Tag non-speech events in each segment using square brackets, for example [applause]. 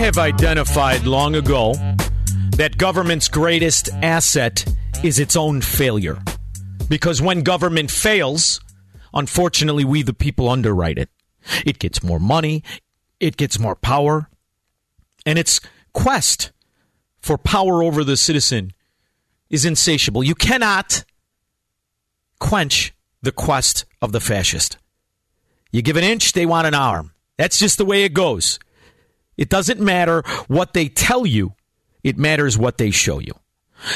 Have identified long ago that government's greatest asset is its own failure. Because when government fails, unfortunately, we the people underwrite it. It gets more money, it gets more power, and its quest for power over the citizen is insatiable. You cannot quench the quest of the fascist. You give an inch, they want an arm. That's just the way it goes. It doesn't matter what they tell you, it matters what they show you.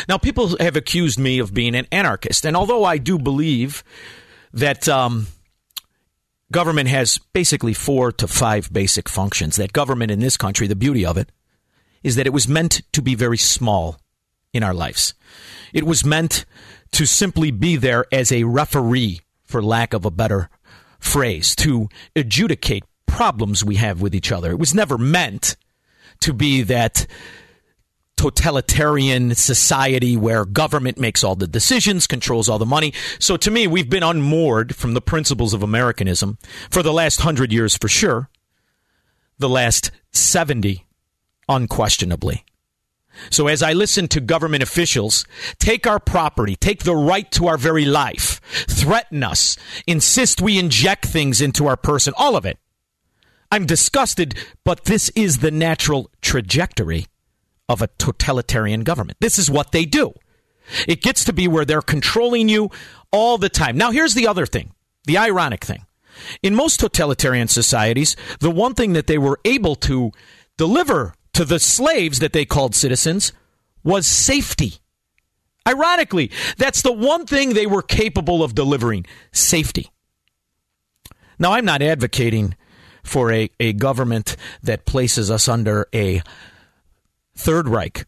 Now, people have accused me of being an anarchist, and although I do believe that um, government has basically four to five basic functions, that government in this country, the beauty of it, is that it was meant to be very small in our lives. It was meant to simply be there as a referee, for lack of a better phrase, to adjudicate problems we have with each other. It was never meant to be that totalitarian society where government makes all the decisions, controls all the money. So to me, we've been unmoored from the principles of Americanism for the last hundred years for sure, the last 70 unquestionably. So as I listen to government officials take our property, take the right to our very life, threaten us, insist we inject things into our person, all of it, I'm disgusted, but this is the natural trajectory of a totalitarian government. This is what they do. It gets to be where they're controlling you all the time. Now, here's the other thing the ironic thing. In most totalitarian societies, the one thing that they were able to deliver to the slaves that they called citizens was safety. Ironically, that's the one thing they were capable of delivering safety. Now, I'm not advocating for a, a government that places us under a Third Reich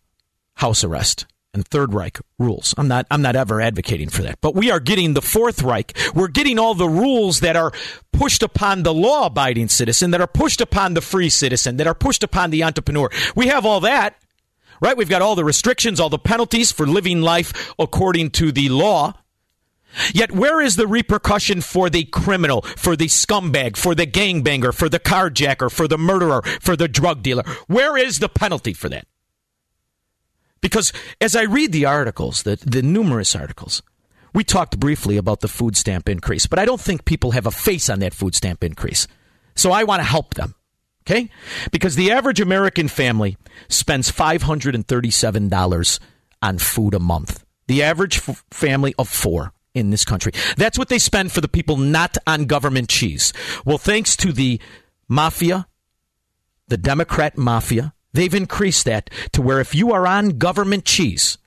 house arrest and Third Reich rules. I'm not I'm not ever advocating for that. But we are getting the Fourth Reich. We're getting all the rules that are pushed upon the law abiding citizen, that are pushed upon the free citizen, that are pushed upon the entrepreneur. We have all that. Right? We've got all the restrictions, all the penalties for living life according to the law. Yet, where is the repercussion for the criminal, for the scumbag, for the gangbanger, for the carjacker, for the murderer, for the drug dealer? Where is the penalty for that? Because as I read the articles, the, the numerous articles, we talked briefly about the food stamp increase, but I don't think people have a face on that food stamp increase. So I want to help them. Okay? Because the average American family spends $537 on food a month. The average f- family of four in this country. That's what they spend for the people not on government cheese. Well, thanks to the mafia, the Democrat mafia, they've increased that to where if you are on government cheese,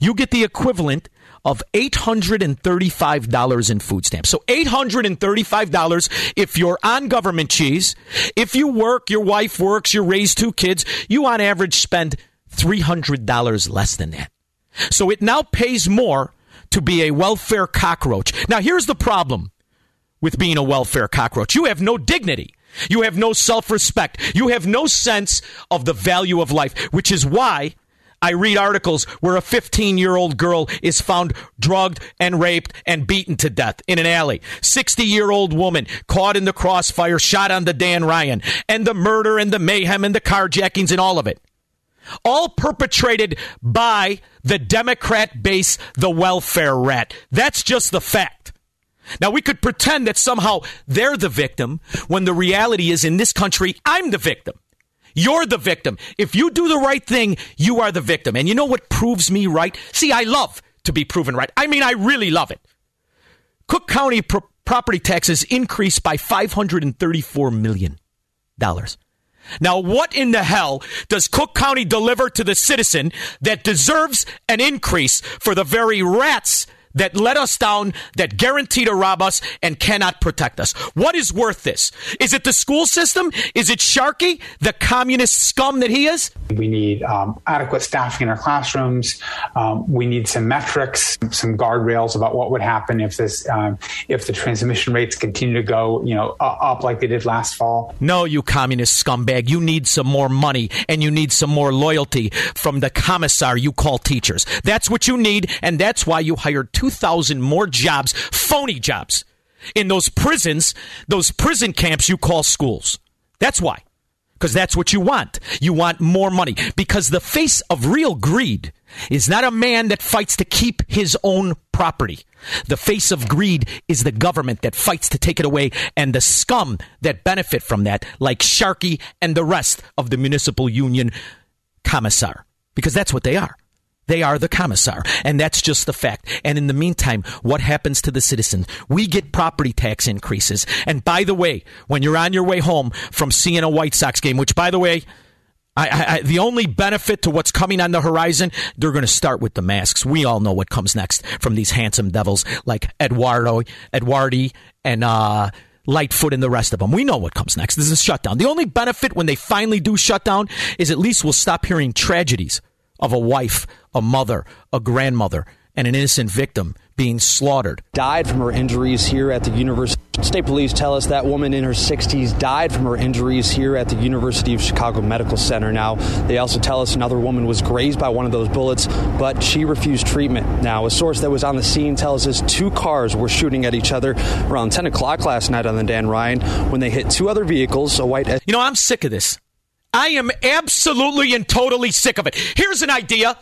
you get the equivalent of $835 in food stamps. So $835 if you're on government cheese. If you work, your wife works, you raise two kids, you on average spend $300 less than that. So it now pays more to be a welfare cockroach. Now here's the problem with being a welfare cockroach. You have no dignity. You have no self respect. You have no sense of the value of life, which is why I read articles where a 15 year old girl is found drugged and raped and beaten to death in an alley. 60 year old woman caught in the crossfire, shot on the Dan Ryan, and the murder and the mayhem and the carjackings and all of it. All perpetrated by the Democrat base, the welfare rat. That's just the fact. Now, we could pretend that somehow they're the victim when the reality is in this country, I'm the victim. You're the victim. If you do the right thing, you are the victim. And you know what proves me right? See, I love to be proven right. I mean, I really love it. Cook County pro- property taxes increased by $534 million. Now, what in the hell does Cook County deliver to the citizen that deserves an increase for the very rats that let us down, that guarantee to rob us and cannot protect us. What is worth this? Is it the school system? Is it Sharkey, the communist scum that he is? We need um, adequate staffing in our classrooms. Um, we need some metrics, some guardrails about what would happen if this, um, if the transmission rates continue to go, you know, up like they did last fall. No, you communist scumbag. You need some more money and you need some more loyalty from the commissar you call teachers. That's what you need, and that's why you hired two 2,000 more jobs, phony jobs, in those prisons, those prison camps you call schools. That's why. Because that's what you want. You want more money. Because the face of real greed is not a man that fights to keep his own property. The face of greed is the government that fights to take it away and the scum that benefit from that, like Sharkey and the rest of the municipal union commissar. Because that's what they are. They are the commissar, and that's just the fact. And in the meantime, what happens to the citizen? We get property tax increases. And by the way, when you're on your way home from seeing a White Sox game, which by the way, I, I, the only benefit to what's coming on the horizon, they're going to start with the masks. We all know what comes next from these handsome devils like Eduardo, Eduardi, and uh, Lightfoot and the rest of them. We know what comes next. This is shutdown. The only benefit when they finally do shut down is at least we'll stop hearing tragedies of a wife, a mother, a grandmother, and an innocent victim being slaughtered. Died from her injuries here at the University. State police tell us that woman in her 60s died from her injuries here at the University of Chicago Medical Center. Now, they also tell us another woman was grazed by one of those bullets, but she refused treatment. Now, a source that was on the scene tells us two cars were shooting at each other around 10 o'clock last night on the Dan Ryan when they hit two other vehicles, a white. You know, I'm sick of this. I am absolutely and totally sick of it. Here's an idea.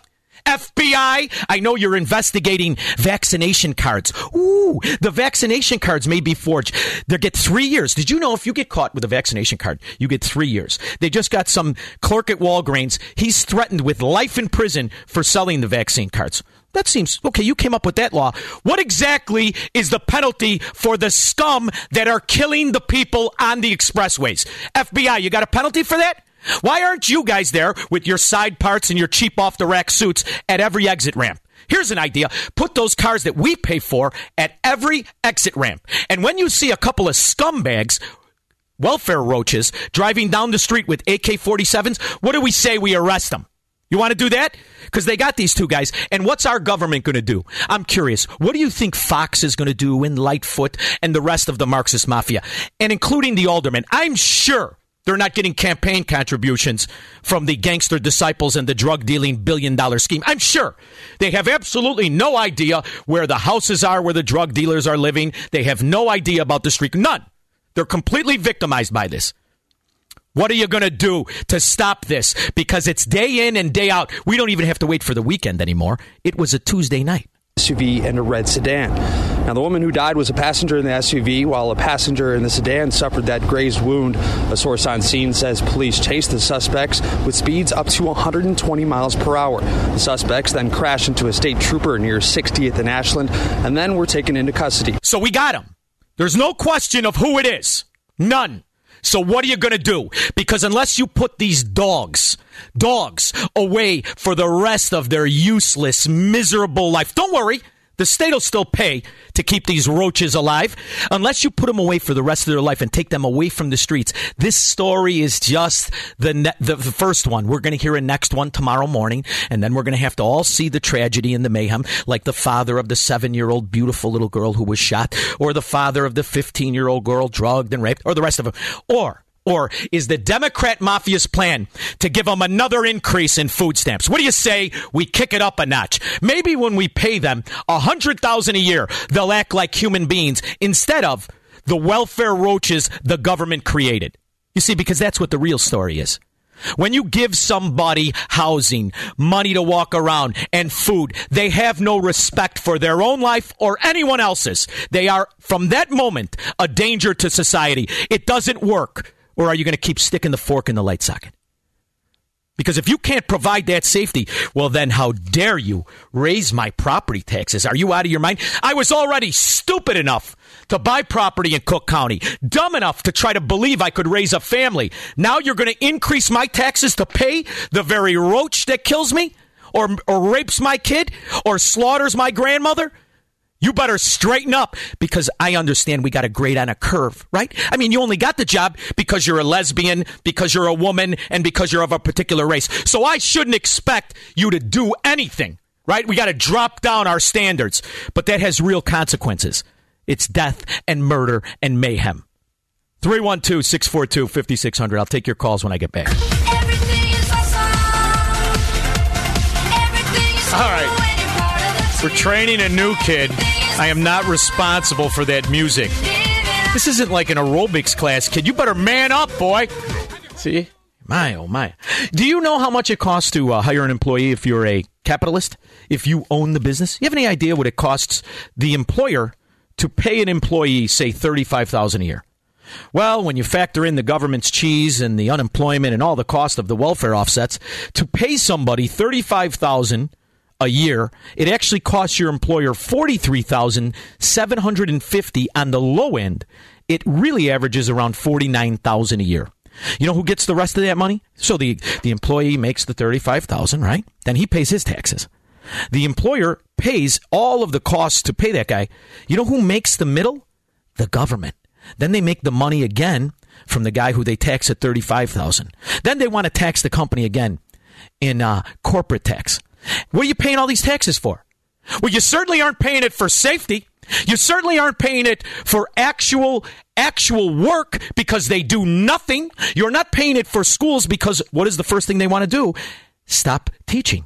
FBI, I know you're investigating vaccination cards. Ooh, the vaccination cards may be forged. They get three years. Did you know if you get caught with a vaccination card, you get three years? They just got some clerk at Walgreens. He's threatened with life in prison for selling the vaccine cards. That seems okay. You came up with that law. What exactly is the penalty for the scum that are killing the people on the expressways? FBI, you got a penalty for that? Why aren't you guys there with your side parts and your cheap off the rack suits at every exit ramp? Here's an idea. Put those cars that we pay for at every exit ramp. And when you see a couple of scumbags, welfare roaches, driving down the street with AK 47s, what do we say we arrest them? You want to do that? Because they got these two guys. And what's our government going to do? I'm curious. What do you think Foxx is going to do in Lightfoot and the rest of the Marxist mafia, and including the aldermen? I'm sure they're not getting campaign contributions from the gangster disciples and the drug dealing billion dollar scheme. I'm sure they have absolutely no idea where the houses are, where the drug dealers are living. They have no idea about the street. None. They're completely victimized by this. What are you going to do to stop this? Because it's day in and day out. We don't even have to wait for the weekend anymore. It was a Tuesday night. SUV and a red sedan. Now, the woman who died was a passenger in the SUV, while a passenger in the sedan suffered that grazed wound. A source on scene says police chased the suspects with speeds up to 120 miles per hour. The suspects then crashed into a state trooper near 60th and Ashland and then were taken into custody. So we got him. There's no question of who it is. None. So what are you going to do? Because unless you put these dogs, dogs away for the rest of their useless, miserable life, don't worry. The state will still pay to keep these roaches alive unless you put them away for the rest of their life and take them away from the streets. This story is just the ne- the, first one. We're going to hear a next one tomorrow morning, and then we're going to have to all see the tragedy and the mayhem, like the father of the seven year old beautiful little girl who was shot, or the father of the 15 year old girl drugged and raped, or the rest of them. Or or is the Democrat mafia's plan to give them another increase in food stamps? What do you say we kick it up a notch? Maybe when we pay them a hundred thousand a year, they'll act like human beings instead of the welfare roaches the government created. You see, because that's what the real story is. When you give somebody housing, money to walk around, and food, they have no respect for their own life or anyone else's. They are, from that moment, a danger to society. It doesn't work. Or are you going to keep sticking the fork in the light socket? Because if you can't provide that safety, well, then how dare you raise my property taxes? Are you out of your mind? I was already stupid enough to buy property in Cook County, dumb enough to try to believe I could raise a family. Now you're going to increase my taxes to pay the very roach that kills me or, or rapes my kid or slaughters my grandmother? You better straighten up because I understand we got to grade on a curve, right? I mean, you only got the job because you're a lesbian, because you're a woman, and because you're of a particular race. So I shouldn't expect you to do anything, right? We got to drop down our standards, but that has real consequences. It's death and murder and mayhem. 312 642 5600. I'll take your calls when I get back. Everything is awesome. Everything is All right. We're training a new kid. I am not responsible for that music. This isn't like an aerobics class, kid. You better man up, boy. See? My, oh my. Do you know how much it costs to uh, hire an employee if you're a capitalist? If you own the business? You have any idea what it costs the employer to pay an employee, say, 35000 a year? Well, when you factor in the government's cheese and the unemployment and all the cost of the welfare offsets, to pay somebody 35000 a year, it actually costs your employer 43750 on the low end. It really averages around 49000 a year. You know who gets the rest of that money? So the, the employee makes the 35000 right? Then he pays his taxes. The employer pays all of the costs to pay that guy. You know who makes the middle? The government. Then they make the money again from the guy who they tax at 35000 Then they want to tax the company again in uh, corporate tax. What are you paying all these taxes for? Well, you certainly aren't paying it for safety. You certainly aren't paying it for actual actual work because they do nothing. You're not paying it for schools because what is the first thing they want to do? Stop teaching.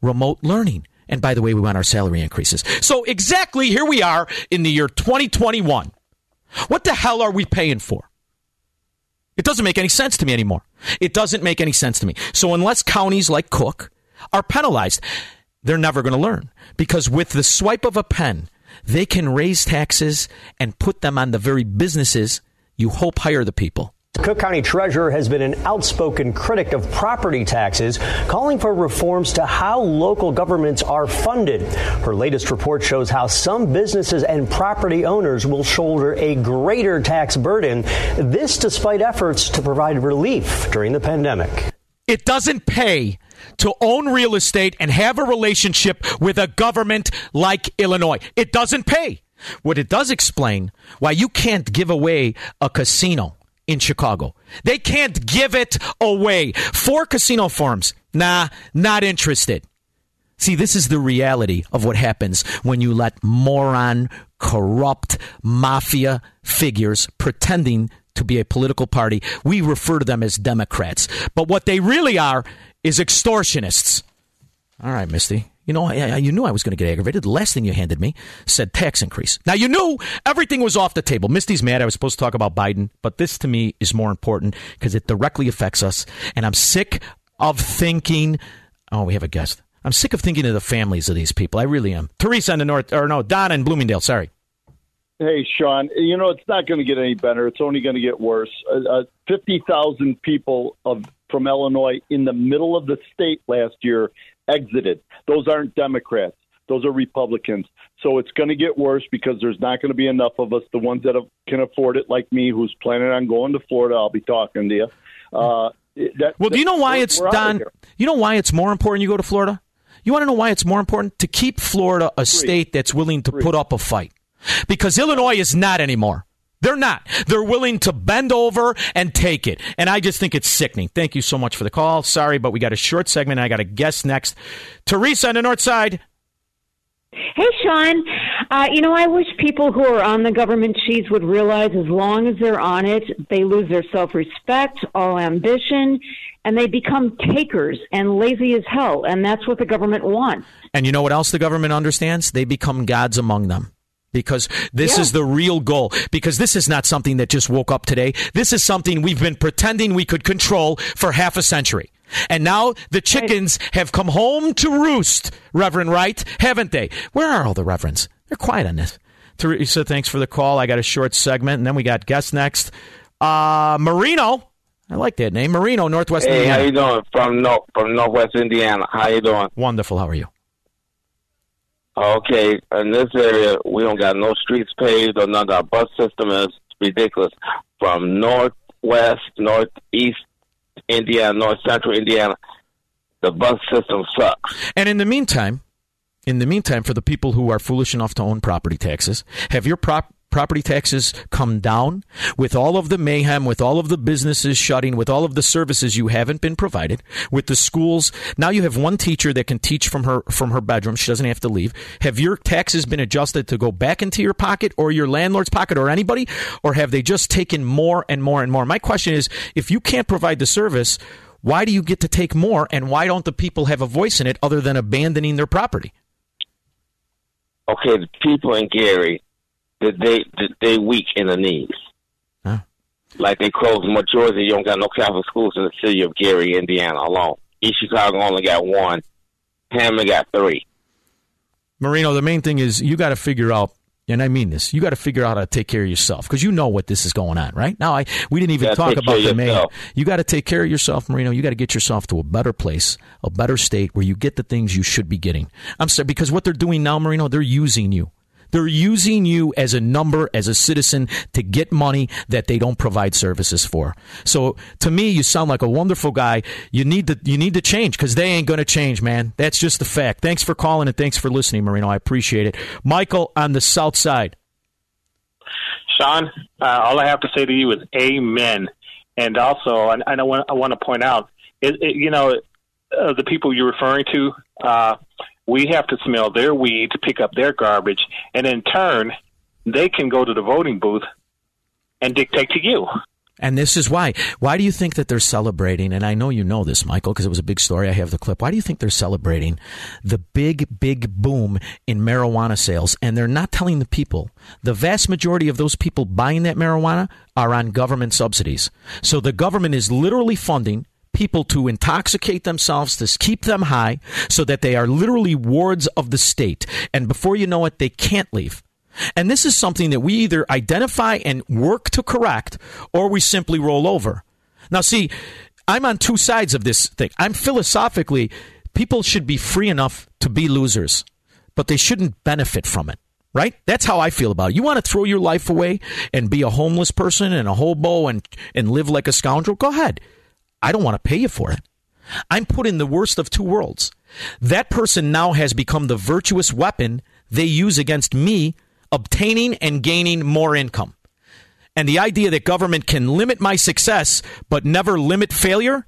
Remote learning. And by the way, we want our salary increases. So exactly here we are in the year 2021. What the hell are we paying for? It doesn't make any sense to me anymore. It doesn't make any sense to me. So unless counties like Cook are penalized, they're never going to learn because with the swipe of a pen, they can raise taxes and put them on the very businesses you hope hire the people. Cook County Treasurer has been an outspoken critic of property taxes, calling for reforms to how local governments are funded. Her latest report shows how some businesses and property owners will shoulder a greater tax burden, this despite efforts to provide relief during the pandemic. It doesn't pay to own real estate and have a relationship with a government like Illinois. It doesn't pay. What it does explain why you can't give away a casino in Chicago. They can't give it away. Four casino firms. Nah, not interested. See, this is the reality of what happens when you let moron, corrupt mafia figures pretending to be a political party. We refer to them as Democrats. But what they really are is extortionists. All right, Misty. You know, I, I, you knew I was going to get aggravated. The last thing you handed me said tax increase. Now, you knew everything was off the table. Misty's mad. I was supposed to talk about Biden, but this to me is more important because it directly affects us. And I'm sick of thinking. Oh, we have a guest. I'm sick of thinking of the families of these people. I really am. Teresa in the North, or no, Donna in Bloomingdale. Sorry. Hey, Shaun, you know, it's not going to get any better. It's only going to get worse. Uh, uh, 50,000 people of, from Illinois in the middle of the state last year exited. Those aren't Democrats. Those are Republicans. So it's going to get worse because there's not going to be enough of us, the ones that can afford it, like me, who's planning on going to Florida. I'll be talking to you. Uh, that, Well, do you know why it's Don? You know why it's more important you go to Florida? You want to know why it's more important to keep Florida a state that's willing to put up a fight? Because Illinois is not anymore. They're not. They're willing to bend over and take it. And I just think it's sickening. Thank you so much for the call. Sorry, but we got a short segment. I got a guest next. Teresa on the North Side. Hey, Shaun. Uh, you know, I wish people who are on the government cheese would realize as long as they're on it, they lose their self respect, all ambition, and they become takers and lazy as hell. And that's what the government wants. And you know what else the government understands? They become gods among them. Because this Yeah. is the real goal. Because this is not something that just woke up today. This is something we've been pretending we could control for half a century. And now the chickens have come home to roost, Reverend Wright, haven't they? Where are all the reverends? They're quiet on this. Teresa, thanks for the call. I got a short segment, and then we got guests next. Uh, Marino. I like that name. Marino, Northwest Indiana. Hey, Indiana. how you doing? From North from Northwest Indiana. How you doing? Wonderful. How are you? Okay, in this area, we don't got no streets paved or none. Our bus system is ridiculous. From northwest, northeast Indiana, north central Indiana, the bus system sucks. And in the meantime, in the meantime, for the people who are foolish enough to own property taxes, have your prop- property taxes come down with all of the mayhem, with all of the businesses shutting, with all of the services you haven't been provided, with the schools. Now you have one teacher that can teach from her from her bedroom. She doesn't have to leave. Have your taxes been adjusted to go back into your pocket or your landlord's pocket or anybody, or have they just taken more and more and more? My question is, if you can't provide the service. Why do you get to take more, and why don't the people have a voice in it other than abandoning their property? Okay, the people in Gary, that they that they weak in the knees. Like they closed majority. Of you don't got no Catholic schools in the city of Gary, Indiana alone. East Chicago only got one. Hammond got three. Marino, the main thing is you got to figure out, and I mean this, you got to figure out how to take care of yourself because you know what this is going on, right? Now, I we didn't even talk about the main. You got to take care of yourself, Marino. You got to get yourself to a better place, a better state where you get the things you should be getting. I'm sorry because what they're doing now, Marino, they're using you. They're using you as a number, as a citizen, to get money that they don't provide services for. So to me, you sound like a wonderful guy. You need to you need to change because they ain't going to change, man. That's just the fact. Thanks for calling and thanks for listening, Marino. I appreciate it. Michael on the south side. Shaun, uh, all I have to say to you is amen. And also, and, I, want, I want to point out, it, it, you know, uh, the people you're referring to, uh, we have to smell their weed to pick up their garbage, and in turn, they can go to the voting booth and dictate to you. And this is why. Why do you think that they're celebrating? And I know you know this, Michael, because it was a big story. I have the clip. Why do you think they're celebrating the big, big boom in marijuana sales? And they're not telling the people. The vast majority of those people buying that marijuana are on government subsidies. So the government is literally funding people to intoxicate themselves, to keep them high, so that they are literally wards of the state. And before you know it, they can't leave. And this is something that we either identify and work to correct, or we simply roll over. Now, see, I'm on two sides of this thing. I'm philosophically, people should be free enough to be losers, but they shouldn't benefit from it. Right? That's how I feel about it. You want to throw your life away and be a homeless person and a hobo and, and live like a scoundrel? Go ahead. I don't want to pay you for it. I'm put in the worst of two worlds. That person now has become the virtuous weapon they use against me, obtaining and gaining more income. And the idea that government can limit my success but never limit failure,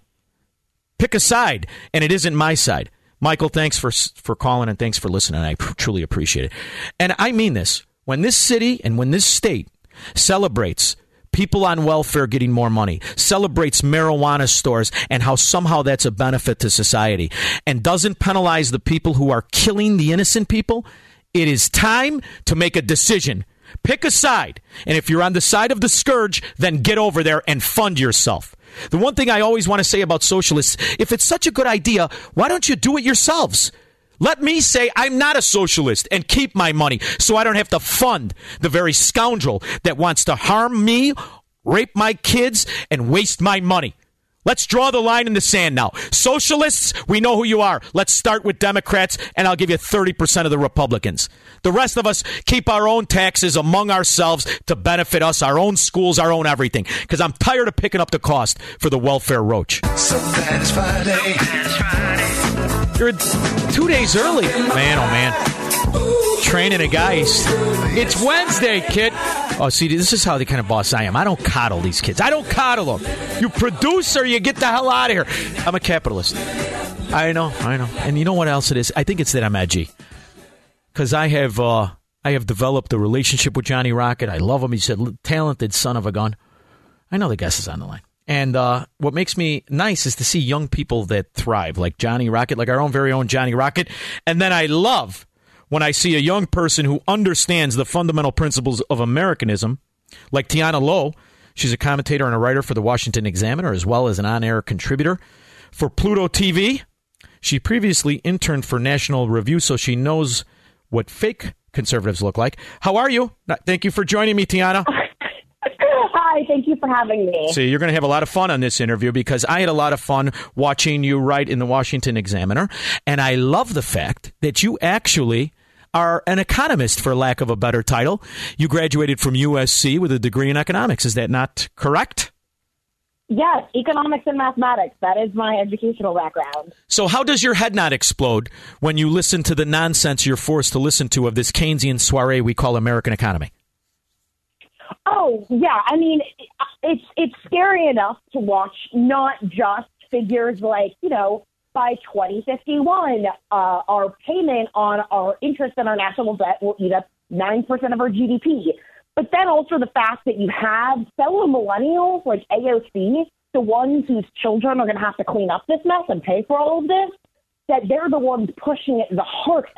pick a side, and it isn't my side. Michael, thanks for for calling and thanks for listening. I pr- truly appreciate it. And I mean this: when this city and when this state celebrates people on welfare getting more money, celebrates marijuana stores and how somehow that's a benefit to society, and doesn't penalize the people who are killing the innocent people, it is time to make a decision. Pick a side. And if you're on the side of the scourge, then get over there and fund yourself. The one thing I always want to say about socialists if it's such a good idea, why don't you do it yourselves? Let me say I'm not a socialist and keep my money so I don't have to fund the very scoundrel that wants to harm me, rape my kids, and waste my money. Let's draw the line in the sand now. Socialists, we know who you are. Let's start with Democrats, and I'll give you 30% of the Republicans. The rest of us keep our own taxes among ourselves to benefit us, our own schools, our own everything. Because I'm tired of picking up the cost for the welfare roach. So. You're two days early. Man, oh man. Training a guy. It's Wednesday, kid. Oh, see, this is how the kind of boss I am. I don't coddle these kids. I don't coddle them. You produce or you get the hell out of here. I'm a capitalist. I know, I know. And you know what else it is? I think it's that I'm edgy. Because I have, uh, I have developed a relationship with Johnny Rocket. I love him. He's a talented son of a gun. I know the guest is on the line. And uh, what makes me nice is to see young people that thrive, like Johnny Rocket, like our own very own Johnny Rocket. And then I love when I see a young person who understands the fundamental principles of Americanism, like Tiana Lowe. She's a commentator and a writer for the Washington Examiner, as well as an on air contributor for Pluto TV. She previously interned for National Review, so she knows what fake conservatives look like. How are you? Thank you for joining me, Tiana. [laughs] Hi, thank you for having me. See, you're going to have a lot of fun on this interview because I had a lot of fun watching you write in the Washington Examiner. And I love the fact that you actually are an economist, for lack of a better title. You graduated from USC with a degree in economics. Is that not correct? Yes, economics and mathematics. That is my educational background. So, how does your head not explode when you listen to the nonsense you're forced to listen to of this Keynesian soiree we call American economy? Oh, yeah. I mean, it's it's scary enough to watch not just figures like, you know, by 2051, uh, our payment on our interest and our national debt will eat up 9% of our GDP. But then also the fact that you have fellow millennials like AOC, the ones whose children are going to have to clean up this mess and pay for all of this, that they're the ones pushing it the hardest.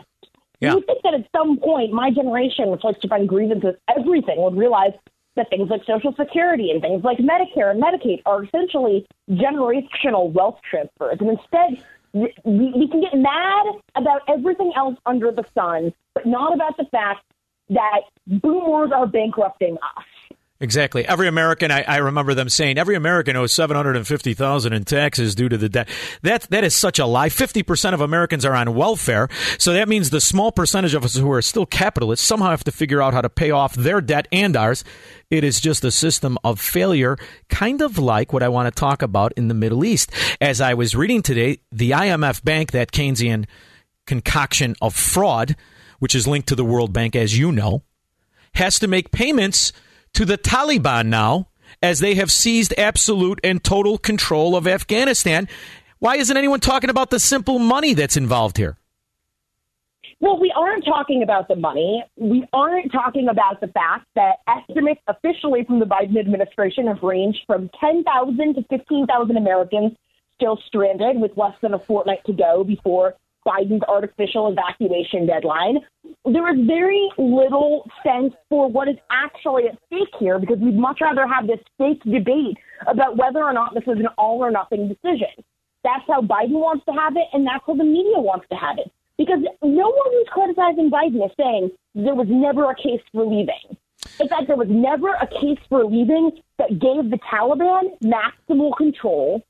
Yeah. You think that at some point, my generation, which likes to find grievances everything, would realize that things like Social Security and things like Medicare and Medicaid are essentially generational wealth transfers. And instead, we, we can get mad about everything else under the sun, but not about the fact that boomers are bankrupting us. Exactly. Every American, I, I remember them saying, every American owes seven hundred and fifty thousand in taxes due to the debt. That that is such a lie. Fifty percent of Americans are on welfare, so that means the small percentage of us who are still capitalists somehow have to figure out how to pay off their debt and ours. It is just a system of failure, kind of like what I want to talk about in the Middle East. As I was reading today, the IMF Bank, that Keynesian concoction of fraud, which is linked to the World Bank, as you know, has to make payments to the Taliban now as they have seized absolute and total control of Afghanistan. Why isn't anyone talking about the simple money that's involved here? Well, we aren't talking about the money. We aren't talking about the fact that estimates officially from the Biden administration have ranged from 10,000 to 15,000 Americans still stranded with less than a fortnight to go before Biden's artificial evacuation deadline. There is very little sense for what is actually at stake here because we'd much rather have this fake debate about whether or not this is an all or nothing decision. That's how Biden wants to have it, and that's how the media wants to have it. Because no one who's criticizing Biden is saying there was never a case for leaving. In fact, there was never a case for leaving that gave the Taliban maximal control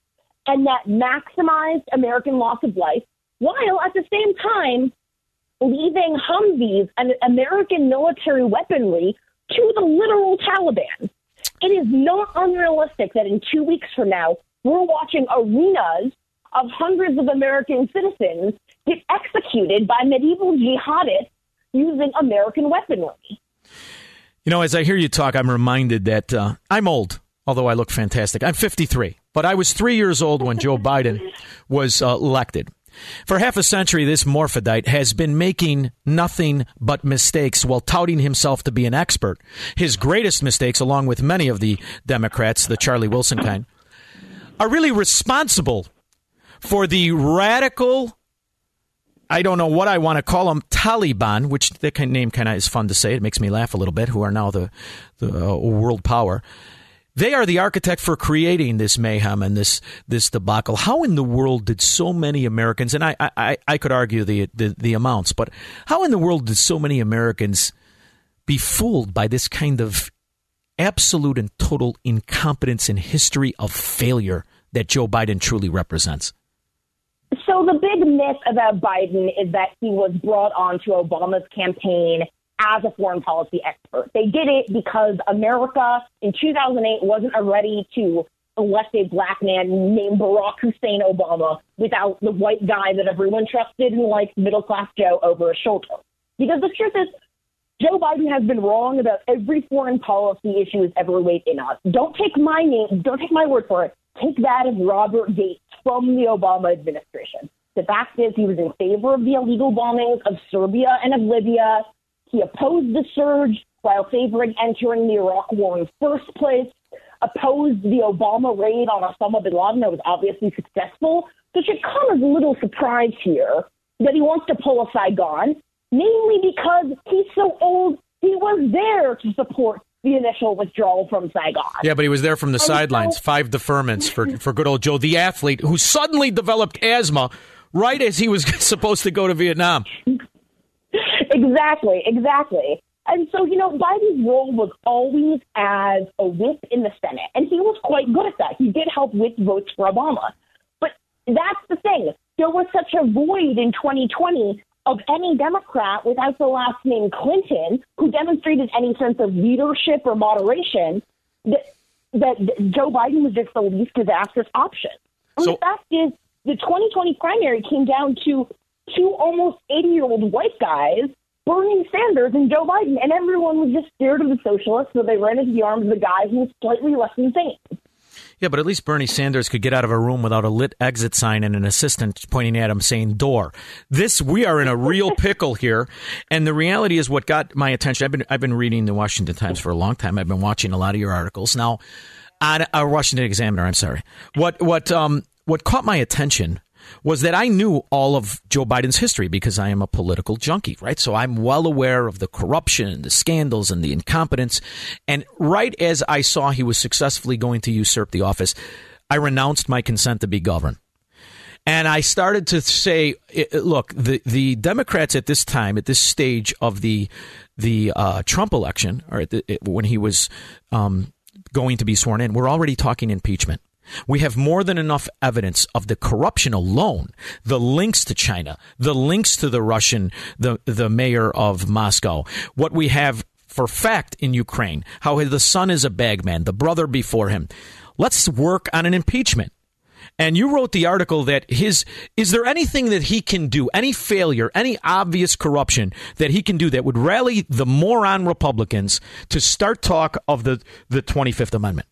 and that maximized American loss of life, while at the same time leaving Humvees and American military weaponry to the literal Taliban. It is not unrealistic that in two weeks from now, we're watching arenas of hundreds of American citizens get executed by medieval jihadists using American weaponry. You know, as I hear you talk, I'm reminded that uh, I'm old, although I look fantastic. I'm 53, but I was three years old when Joe Biden was uh, elected. For half a century, this morphodite has been making nothing but mistakes while touting himself to be an expert. His greatest mistakes, along with many of the Democrats, the Charlie Wilson kind, are really responsible for the radical I don't know what I want to call them, Taliban, which that name kind of is fun to say. It makes me laugh a little bit. Who are now the the uh, world power? They are the architect for creating this mayhem and this this debacle. How in the world did so many Americans, and I I, I could argue the, the the amounts, but how in the world did so many Americans be fooled by this kind of absolute and total incompetence and history of failure that Joe Biden truly represents? So the big myth about Biden is that he was brought onto Obama's campaign as a foreign policy expert. They did it because America in 2008 wasn't ready to elect a black man named Barack Hussein Obama without the white guy that everyone trusted and liked middle class Joe over his shoulder. Because the truth is, Joe Biden has been wrong about every foreign policy issue he's ever weighed in on. Don't take my name, don't take my word for it. Take that of Robert Gates from the Obama administration. The fact is, he was in favor of the illegal bombings of Serbia and of Libya. He opposed the surge while favoring entering the Iraq War in the first place, opposed the Obama raid on Osama bin Laden that was obviously successful. So it should come as a little surprise here that he wants to pull a Saigon. namely because he's so old, he was there to support the initial withdrawal from Saigon. Yeah, but he was there from the And so- sidelines, five deferments for, for good old Joe, the athlete, who suddenly developed asthma right as he was [laughs] supposed to go to Vietnam. Exactly, exactly. And so, you know, Biden's role was always as a whip in the Senate, and he was quite good at that. He did help with votes for Obama. But that's the thing. There was such a void in 2020 of any Democrat without the last name Clinton who demonstrated any sense of leadership or moderation that, that Joe Biden was just the least disastrous option. And the fact is, the 2020 primary came down to two almost 80 year old white guys, Bernie Sanders and Joe Biden, and everyone was just scared of the socialists, so they ran into the arms of the guy who was slightly less insane. Yeah, but at least Bernie Sanders could get out of a room without a lit exit sign and an assistant pointing at him saying door. This we are in a real [laughs] pickle here, and the reality is what got my attention. I've been I've been reading the Washington Times for a long time. I've been watching a lot of your articles now. On a Washington Examiner, I'm sorry. What what um what caught my attention was that I knew all of Joe Biden's history because I am a political junkie, right? So I'm well aware of the corruption, and the scandals, and the incompetence. And right as I saw he was successfully going to usurp the office, I renounced my consent to be governed. And I started to say, look, the, the Democrats at this time, at this stage of the the uh, Trump election, or the, when he was um, going to be sworn in, we're already talking impeachment. We have more than enough evidence of the corruption alone, the links to China, the links to the Russian, the the mayor of Moscow. What we have for fact in Ukraine, how the son is a bagman, the brother before him. Let's work on an impeachment. And you wrote the article that his is there anything that he can do, any failure, any obvious corruption that he can do that would rally the moron Republicans to start talk of the the 25th Amendment?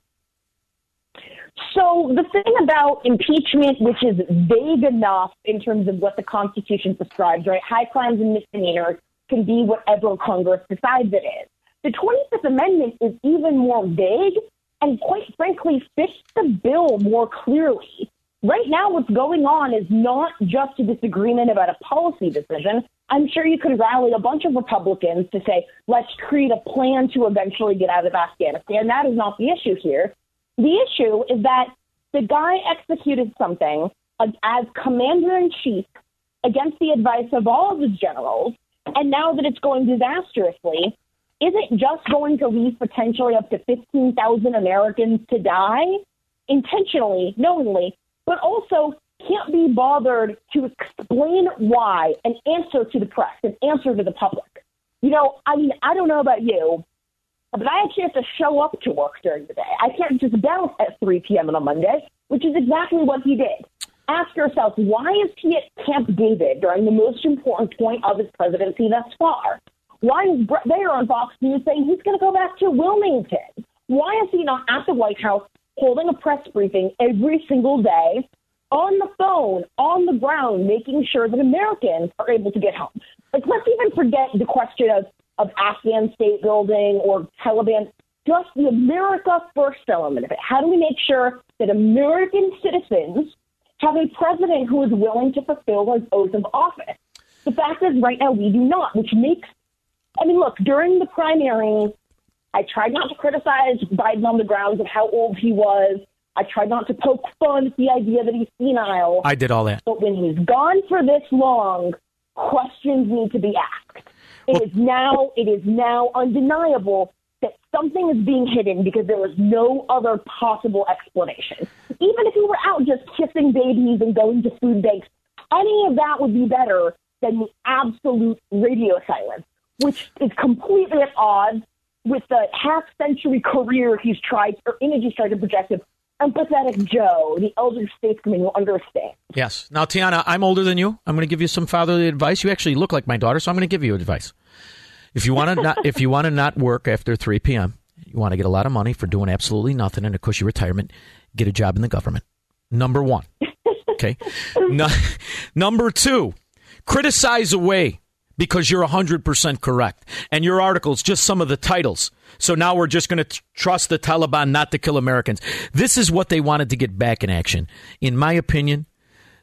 So the thing about impeachment, which is vague enough in terms of what the Constitution prescribes, right? High crimes and misdemeanors can be whatever Congress decides it is. The 25th Amendment is even more vague and, quite frankly, fits the bill more clearly. Right now, what's going on is not just a disagreement about a policy decision. I'm sure you could rally a bunch of Republicans to say, let's create a plan to eventually get out of Afghanistan. That is not the issue here. The issue is that the guy executed something uh, as commander in chief against the advice of all of his generals, and now that it's going disastrously, isn't just going to leave potentially up to 15,000 Americans to die intentionally, knowingly, but also can't be bothered to explain why and answer to the press and answer to the public. You know, I mean, I don't know about you, but I actually have to show up to work during the day. I can't just bounce at 3 p.m. on a Monday, which is exactly what he did. Ask yourself, why is he at Camp David during the most important point of his presidency thus far? Why is Bret Baier on Fox News saying he's going to go back to Wilmington? Why is he not at the White House holding a press briefing every single day, on the phone, on the ground, making sure that Americans are able to get home? Like, let's even forget the question of, of Afghan state building or Taliban, just the America first element of it. How do we make sure that American citizens have a president who is willing to fulfill his oath of office? The fact is, right now, we do not, which makes I mean, look, during the primary, I tried not to criticize Biden on the grounds of how old he was. I tried not to poke fun at the idea that he's senile. I did all that. But when he's gone for this long, questions need to be asked. It is now it is now undeniable that something is being hidden because there was no other possible explanation. Even if he were out just kissing babies and going to food banks, any of that would be better than the absolute radio silence, which is completely at odds with the half century career he's tried or image he's tried to project of empathetic Joe, the elder statesman who understands. Yes. Now, Tiana, I'm older than you. I'm going to give you some fatherly advice. You actually look like my daughter, so I'm going to give you advice. If you want to [laughs] not, if you want to not work after 3 p.m., you want to get a lot of money for doing absolutely nothing and a cushy retirement, get a job in the government. Number one. Okay. [laughs] No, number two, criticize away because you're 100% correct. And your articles, just some of the titles. So now we're just going to trust the Taliban not to kill Americans. This is what they wanted to get back in action. In my opinion,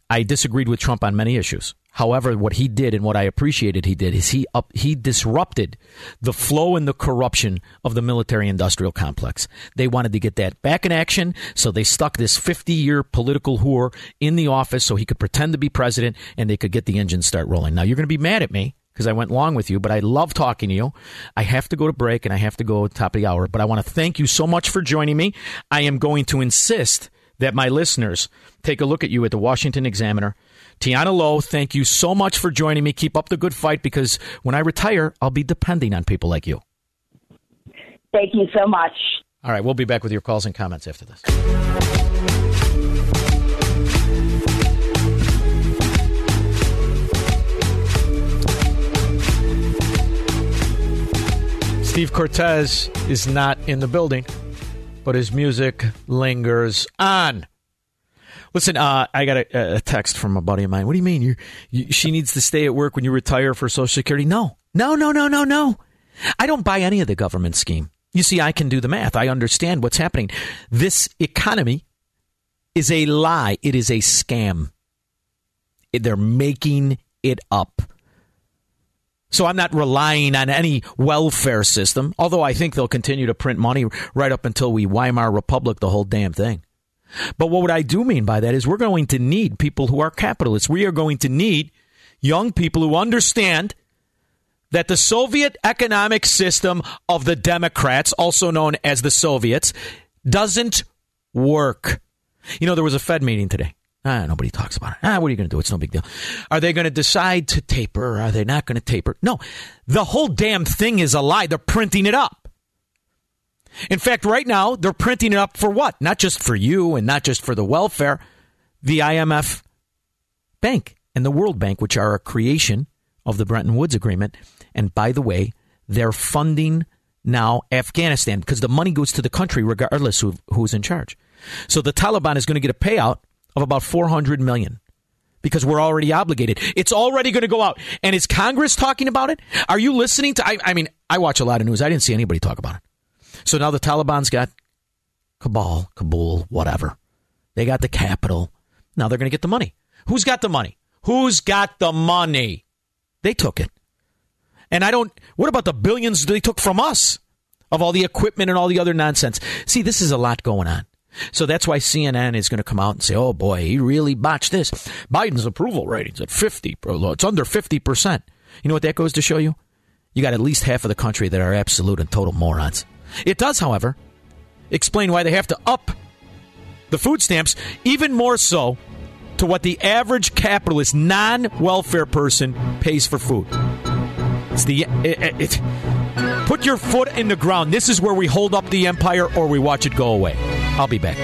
I disagreed with Trump on many issues. However, what he did and what I appreciated he did is he up, he disrupted the flow and the corruption of the military industrial complex. They wanted to get that back in action, so they stuck this 50 year political whore in the office so he could pretend to be president and they could get the engine start rolling. Now you're going to be mad at me because I went long with you, but I love talking to you. I have to go to break and I have to go at the top of the hour, but I want to thank you so much for joining me. I am going to insist that my listeners take a look at you at the Washington Examiner. Tiana Lowe, thank you so much for joining me. Keep up the good fight because when I retire, I'll be depending on people like you. Thank you so much. All right, we'll be back with your calls and comments after this. Steve Cortez is not in the building, but his music lingers on. Listen, uh, I got a, a text from a buddy of mine. What do you mean? You, you, she needs to stay at work when you retire for Social Security? No, no, no, no, no, no. I don't buy any of the government scheme. You see, I can do the math. I understand what's happening. This economy is a lie. It is a scam. They're making it up. So I'm not relying on any welfare system, although I think they'll continue to print money right up until we Weimar Republic the whole damn thing. But what would I do mean by that is we're going to need people who are capitalists. We are going to need young people who understand that the Soviet economic system of the Democrats, also known as the Soviets, doesn't work. You know, there was a Fed meeting today. Ah, nobody talks about it. Ah, what are you going to do? It's no big deal. Are they going to decide to taper are they not going to taper? No, the whole damn thing is a lie. They're printing it up. In fact, right now, they're printing it up for what? Not just for you and not just for the welfare. The IMF Bank and the World Bank, which are a creation of the Bretton Woods Agreement. And by the way, they're funding now Afghanistan because the money goes to the country regardless of who's in charge. So the Taliban is going to get a payout of about 400 million because we're already obligated. It's already going to go out. And is Congress talking about it? Are you listening to I, I mean, I watch a lot of news. I didn't see anybody talk about it. So now the Taliban's got Kabul, Kabul, whatever. They got the capital. Now they're going to get the money. Who's got the money? Who's got the money? They took it. And I don't, what about the billions they took from us of all the equipment and all the other nonsense? See, this is a lot going on. So that's why CNN is going to come out and say, oh boy, he really botched this. Biden's approval ratings at 50, bro. It's under 50%. You know what that goes to show you? You got at least half of the country that are absolute and total morons. It does, however, explain why they have to up the food stamps even more so to what the average capitalist non welfare person pays for food. It's the it, it, put your foot in the ground. This is where we hold up the empire or we watch it go away. I'll be back.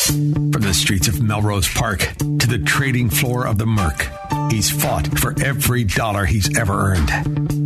From the streets of Melrose Park to the trading floor of the Merc, he's fought for every dollar he's ever earned.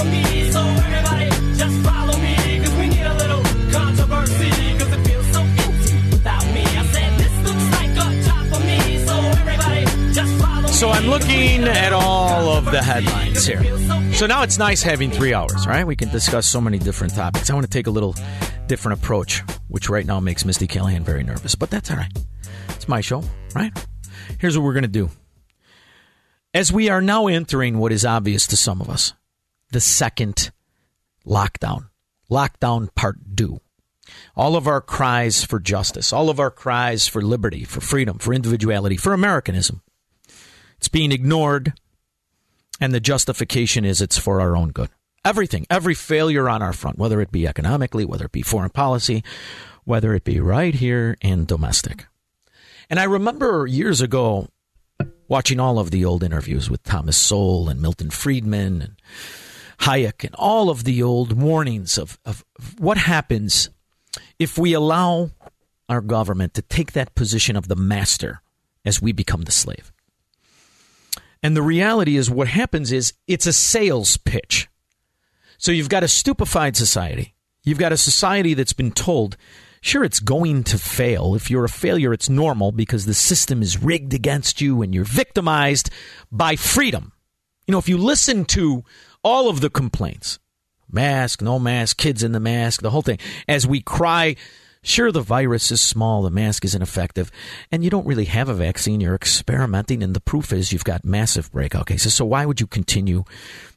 So I'm looking at all of the headlines here. So now it's nice having three hours, right? We can discuss so many different topics. I want to take a little different approach, which right now makes Misty Callahan very nervous, but that's all right. It's my show, right? Here's what we're going to do. As we are now entering what is obvious to some of us, the second lockdown, lockdown part two. All of our cries for justice, all of our cries for liberty, for freedom, for individuality, for Americanism. It's being ignored, and the justification is it's for our own good. Everything, every failure on our front, whether it be economically, whether it be foreign policy, whether it be right here in domestic. And I remember years ago watching all of the old interviews with Thomas Sowell and Milton Friedman and Hayek and all of the old warnings of, of what happens if we allow our government to take that position of the master as we become the slave. And the reality is, what happens is it's a sales pitch. So you've got a stupefied society. You've got a society that's been told, sure, it's going to fail. If you're a failure, it's normal because the system is rigged against you and you're victimized by freedom. You know, if you listen to all of the complaints, mask, no mask, kids in the mask, the whole thing, as we cry, sure, the virus is small, the mask is ineffective, and you don't really have a vaccine, you're experimenting, and the proof is you've got massive breakout cases. So why would you continue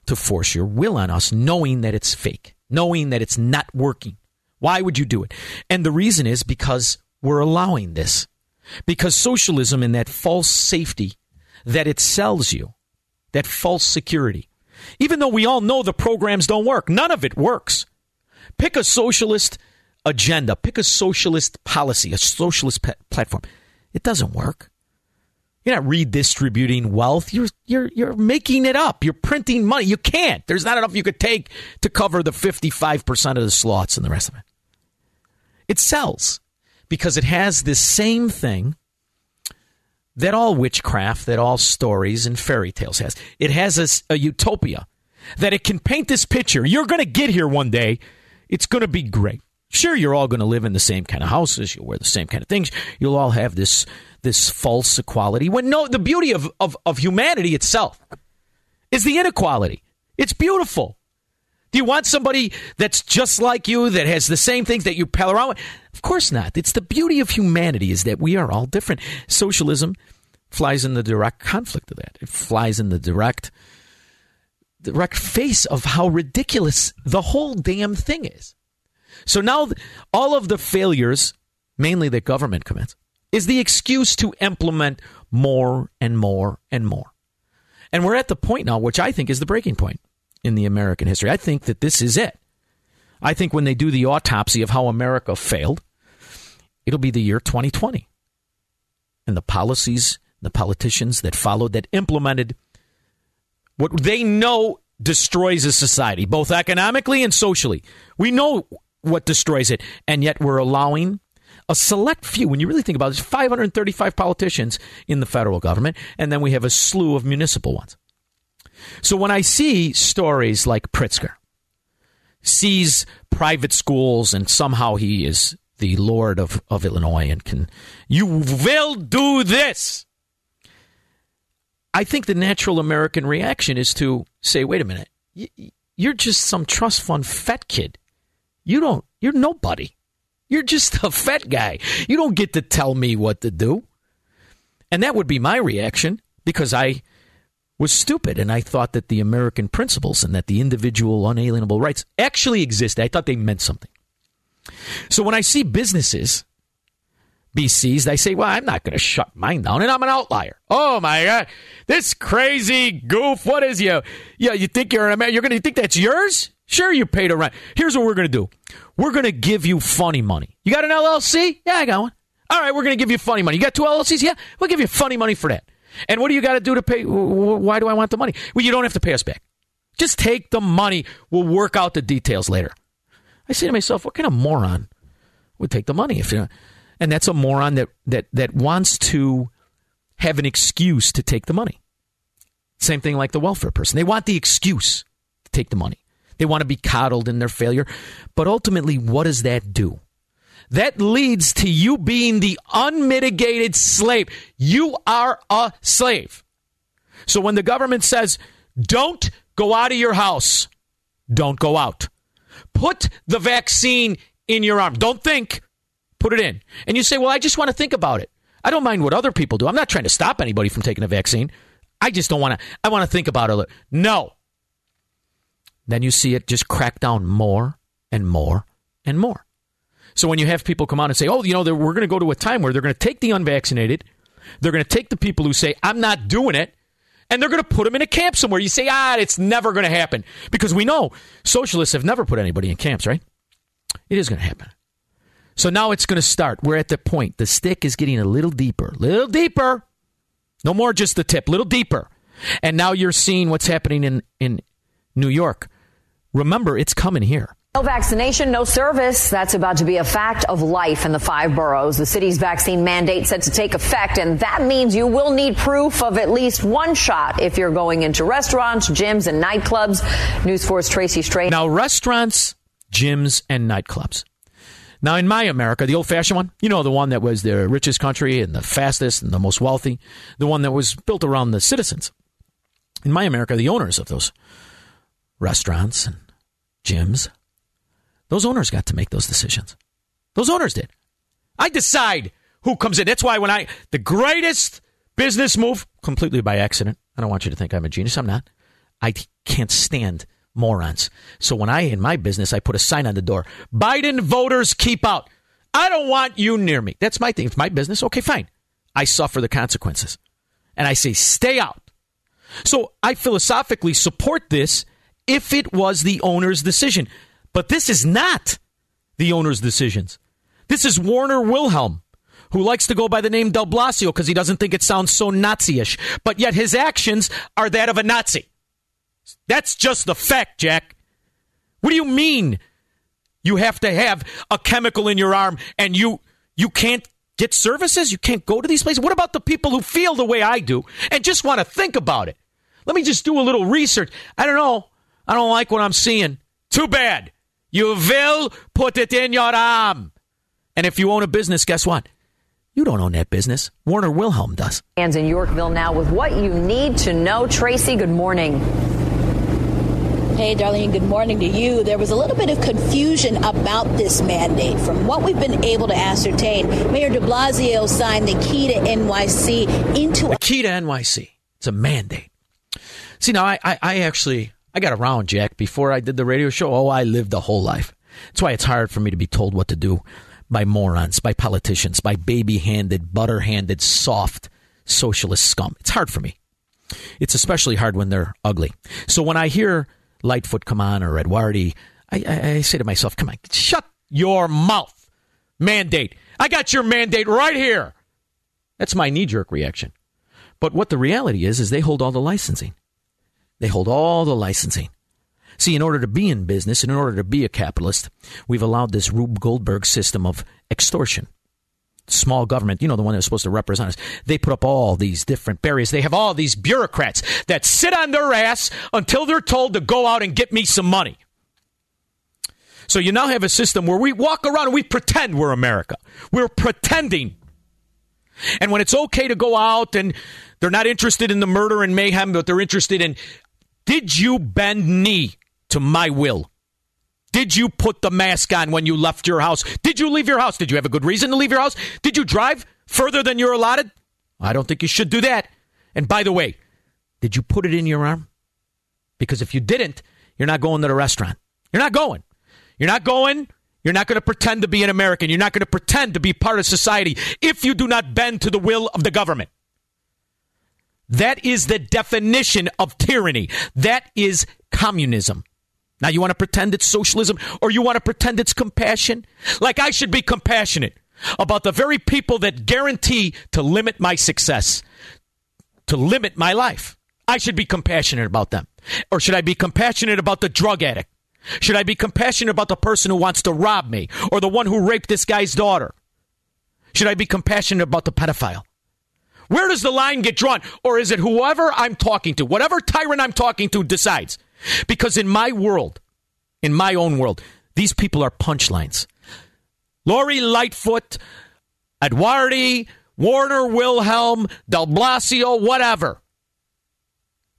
to force your will on us knowing that it's fake, knowing that it's not working? Why would you do it? And the reason is because we're allowing this. Because socialism and that false safety that it sells you, that false security, even though we all know the programs don't work, none of it works. Pick a socialist agenda, pick a socialist policy, a socialist pe- platform. It doesn't work. You're not redistributing wealth. You're you're you're making it up. You're printing money. You can't. There's not enough you could take to cover the 55% of the slots and the rest of it. It sells because it has this same thing that all witchcraft, that all stories and fairy tales has. It has a, a utopia that it can paint this picture. You're going to get here one day. It's going to be great. Sure, you're all going to live in the same kind of houses. You'll wear the same kind of things. You'll all have this this false equality. When no, the beauty of, of, of humanity itself is the inequality. It's beautiful. Do you want somebody that's just like you, that has the same things that you pal around with? Of course not. It's the beauty of humanity is that we are all different. Socialism flies in the direct conflict of that. It flies in the direct direct face of how ridiculous the whole damn thing is. So now all of the failures, mainly that government commits, is the excuse to implement more and more and more. And we're at the point now, which I think is the breaking point in the American history. I think that this is it. I think when they do the autopsy of how America failed, it'll be the year 2020. And the policies, the politicians that followed, that implemented what they know destroys a society, both economically and socially. We know what destroys it, and yet we're allowing a select few. When you really think about it, 535 politicians in the federal government, and then we have a slew of municipal ones. So when I see stories like Pritzker sees private schools and somehow he is the lord of, of Illinois and can, you will do this. I think the natural American reaction is to say, wait a minute, you're just some trust fund fat kid. You don't, you're nobody. You're just a fat guy. You don't get to tell me what to do. And that would be my reaction because I was stupid and I thought that the American principles and that the individual unalienable rights actually existed. I thought they meant something. So when I see businesses be seized, I say, well, I'm not going to shut mine down and I'm an outlier. Oh my God. This crazy goof. What is you? Yeah, you think you're an American? You're going to think that's yours? Sure, you paid a rent. Here's what we're going to do. We're going to give you funny money. You got an LLC? Yeah, I got one. All right, we're going to give you funny money. You got two LLCs? Yeah, we'll give you funny money for that. And what do you got to do to pay? Why do I want the money? Well, you don't have to pay us back. Just take the money. We'll work out the details later. I say to myself, what kind of moron would take the money if you? And that's a moron that that that wants to have an excuse to take the money. Same thing like the welfare person. They want the excuse to take the money. They want to be coddled in their failure. But ultimately, what does that do? That leads to you being the unmitigated slave. You are a slave. So when the government says, don't go out of your house, don't go out. Put the vaccine in your arm. Don't think, put it in. And you say, well, I just want to think about it. I don't mind what other people do. I'm not trying to stop anybody from taking a vaccine. I just don't want to, I want to think about it. No. Then you see it just crack down more and more and more. So when you have people come out and say, oh, you know, we're going to go to a time where they're going to take the unvaccinated, they're going to take the people who say, I'm not doing it, and they're going to put them in a camp somewhere. You say, ah, it's never going to happen. Because we know socialists have never put anybody in camps, right? It is going to happen. So now it's going to start. We're at the point. The stick is getting a little deeper, little deeper. No more just the tip, little deeper. And now you're seeing what's happening in, in New York. Remember, it's coming here. No vaccination, no service. That's about to be a fact of life in the five boroughs. The city's vaccine mandate set to take effect, and that means you will need proof of at least one shot if you're going into restaurants, gyms, and nightclubs. News Force Tracy Strahan. Now, restaurants, gyms, and nightclubs. Now, in my America, the old fashioned one, you know, the one that was the richest country and the fastest and the most wealthy, the one that was built around the citizens. In my America, the owners of those restaurants and gyms, those owners got to make those decisions. Those owners did. I decide who comes in. That's why when I, the greatest business move, completely by accident, I don't want you to think I'm a genius. I'm not. I can't stand morons. So when I, in my business, I put a sign on the door Biden voters keep out. I don't want you near me. That's my thing. It's my business. Okay, fine. I suffer the consequences. And I say, stay out. So I philosophically support this if it was the owner's decision. But this is not the owner's decisions. This is Warren Wilhelm, who likes to go by the name Del Blasio because he doesn't think it sounds so Nazi ish. But yet his actions are that of a Nazi. That's just the fact, Jack. What do you mean you have to have a chemical in your arm and you you can't get services? You can't go to these places? What about the people who feel the way I do and just want to think about it? Let me just do a little research. I don't know. I don't like what I'm seeing. Too bad. You will put it in your arm. And if you own a business, guess what? You don't own that business. Warren Wilhelm does. Hands in Yorkville now with what you need to know. Tracy, good morning. Hey, Darlene, good morning to you. There was a little bit of confusion about this mandate. From what we've been able to ascertain, Mayor de Blasio signed the key to NYC into a key to NYC. It's a mandate. See, now I, I, I actually I got around, Jack, before I did the radio show. Oh, I lived a whole life. That's why it's hard for me to be told what to do by morons, by politicians, by baby handed, butter handed, soft socialist scum. It's hard for me. It's especially hard when they're ugly. So when I hear Lightfoot come on or Eduardi, I, I, I say to myself, come on, shut your mouth. Mandate. I got your mandate right here. That's my knee jerk reaction. But what the reality is, is they hold all the licensing. They hold all the licensing. See, in order to be in business and in order to be a capitalist, we've allowed this Rube Goldberg system of extortion. Small government, you know, the one that's supposed to represent us, they put up all these different barriers. They have all these bureaucrats that sit on their ass until they're told to go out and get me some money. So you now have a system where we walk around and we pretend we're America. We're pretending. And when it's okay to go out and they're not interested in the murder and mayhem, but they're interested in did you bend knee to my will? Did you put the mask on when you left your house? Did you leave your house? Did you have a good reason to leave your house? Did you drive further than you're allotted? I don't think you should do that. And by the way, did you put it in your arm? Because if you didn't, you're not going to the restaurant. You're not going. You're not going. You're not going to pretend to be an American. You're not going to pretend to be part of society if you do not bend to the will of the government. That is the definition of tyranny. That is communism. Now, you want to pretend it's socialism or you want to pretend it's compassion? Like I should be compassionate about the very people that guarantee to limit my success, to limit my life. I should be compassionate about them. Or should I be compassionate about the drug addict? Should I be compassionate about the person who wants to rob me or the one who raped this guy's daughter? Should I be compassionate about the pedophile? Where does the line get drawn? Or is it whoever I'm talking to, whatever tyrant I'm talking to decides? Because in my world, in my own world, these people are punchlines. Lori Lightfoot, Eduardi, Warren Wilhelm, Del Blasio, whatever.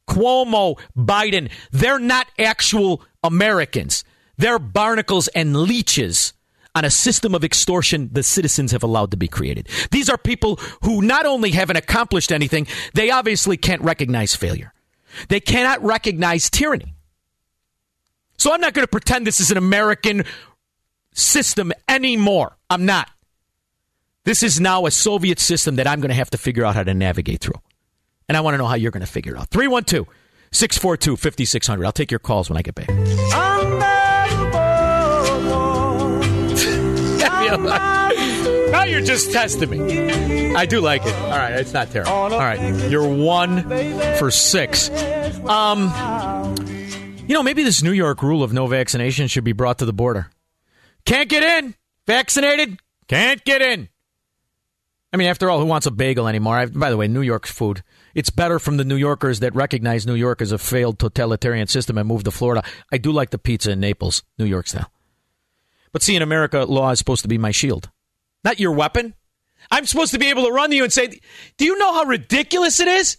Cuomo, Biden, they're not actual Americans. They're barnacles and leeches on a system of extortion the citizens have allowed to be created. These are people who not only haven't accomplished anything, they obviously can't recognize failure. They cannot recognize tyranny. So I'm not going to pretend this is an American system anymore. I'm not. This is now a Soviet system that I'm going to have to figure out how to navigate through. And I want to know how you're going to figure it out. 312 642 5600. I'll take your calls when I get back. Now you're just testing me. I do like it. All right, it's not terrible. All right, you're one for six. Um, You know, maybe this New York rule of no vaccination should be brought to the border. Can't get in. Vaccinated. Can't get in. I mean, after all, who wants a bagel anymore? I, by the way, New York's food. It's better from the New Yorkers that recognize New York as a failed totalitarian system and move to Florida. I do like the pizza in Naples, New York style. But see, in America, law is supposed to be my shield, not your weapon. I'm supposed to be able to run to you and say, Do you know how ridiculous it is?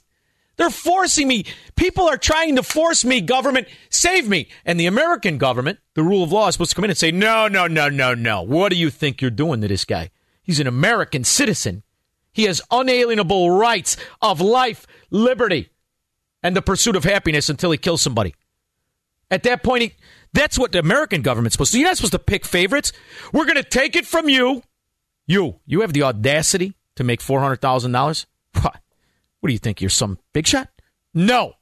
They're forcing me. People are trying to force me, government, save me. And the American government, the rule of law, is supposed to come in and say, No, no, no, no, no. What do you think you're doing to this guy? He's an American citizen. He has unalienable rights of life, liberty, and the pursuit of happiness until he kills somebody. At that point, he, that's what the American government's supposed to do. You're not supposed to pick favorites. We're going to take it from you. You, you have the audacity to make $400,000? What? What do you think? You're some big shot? No.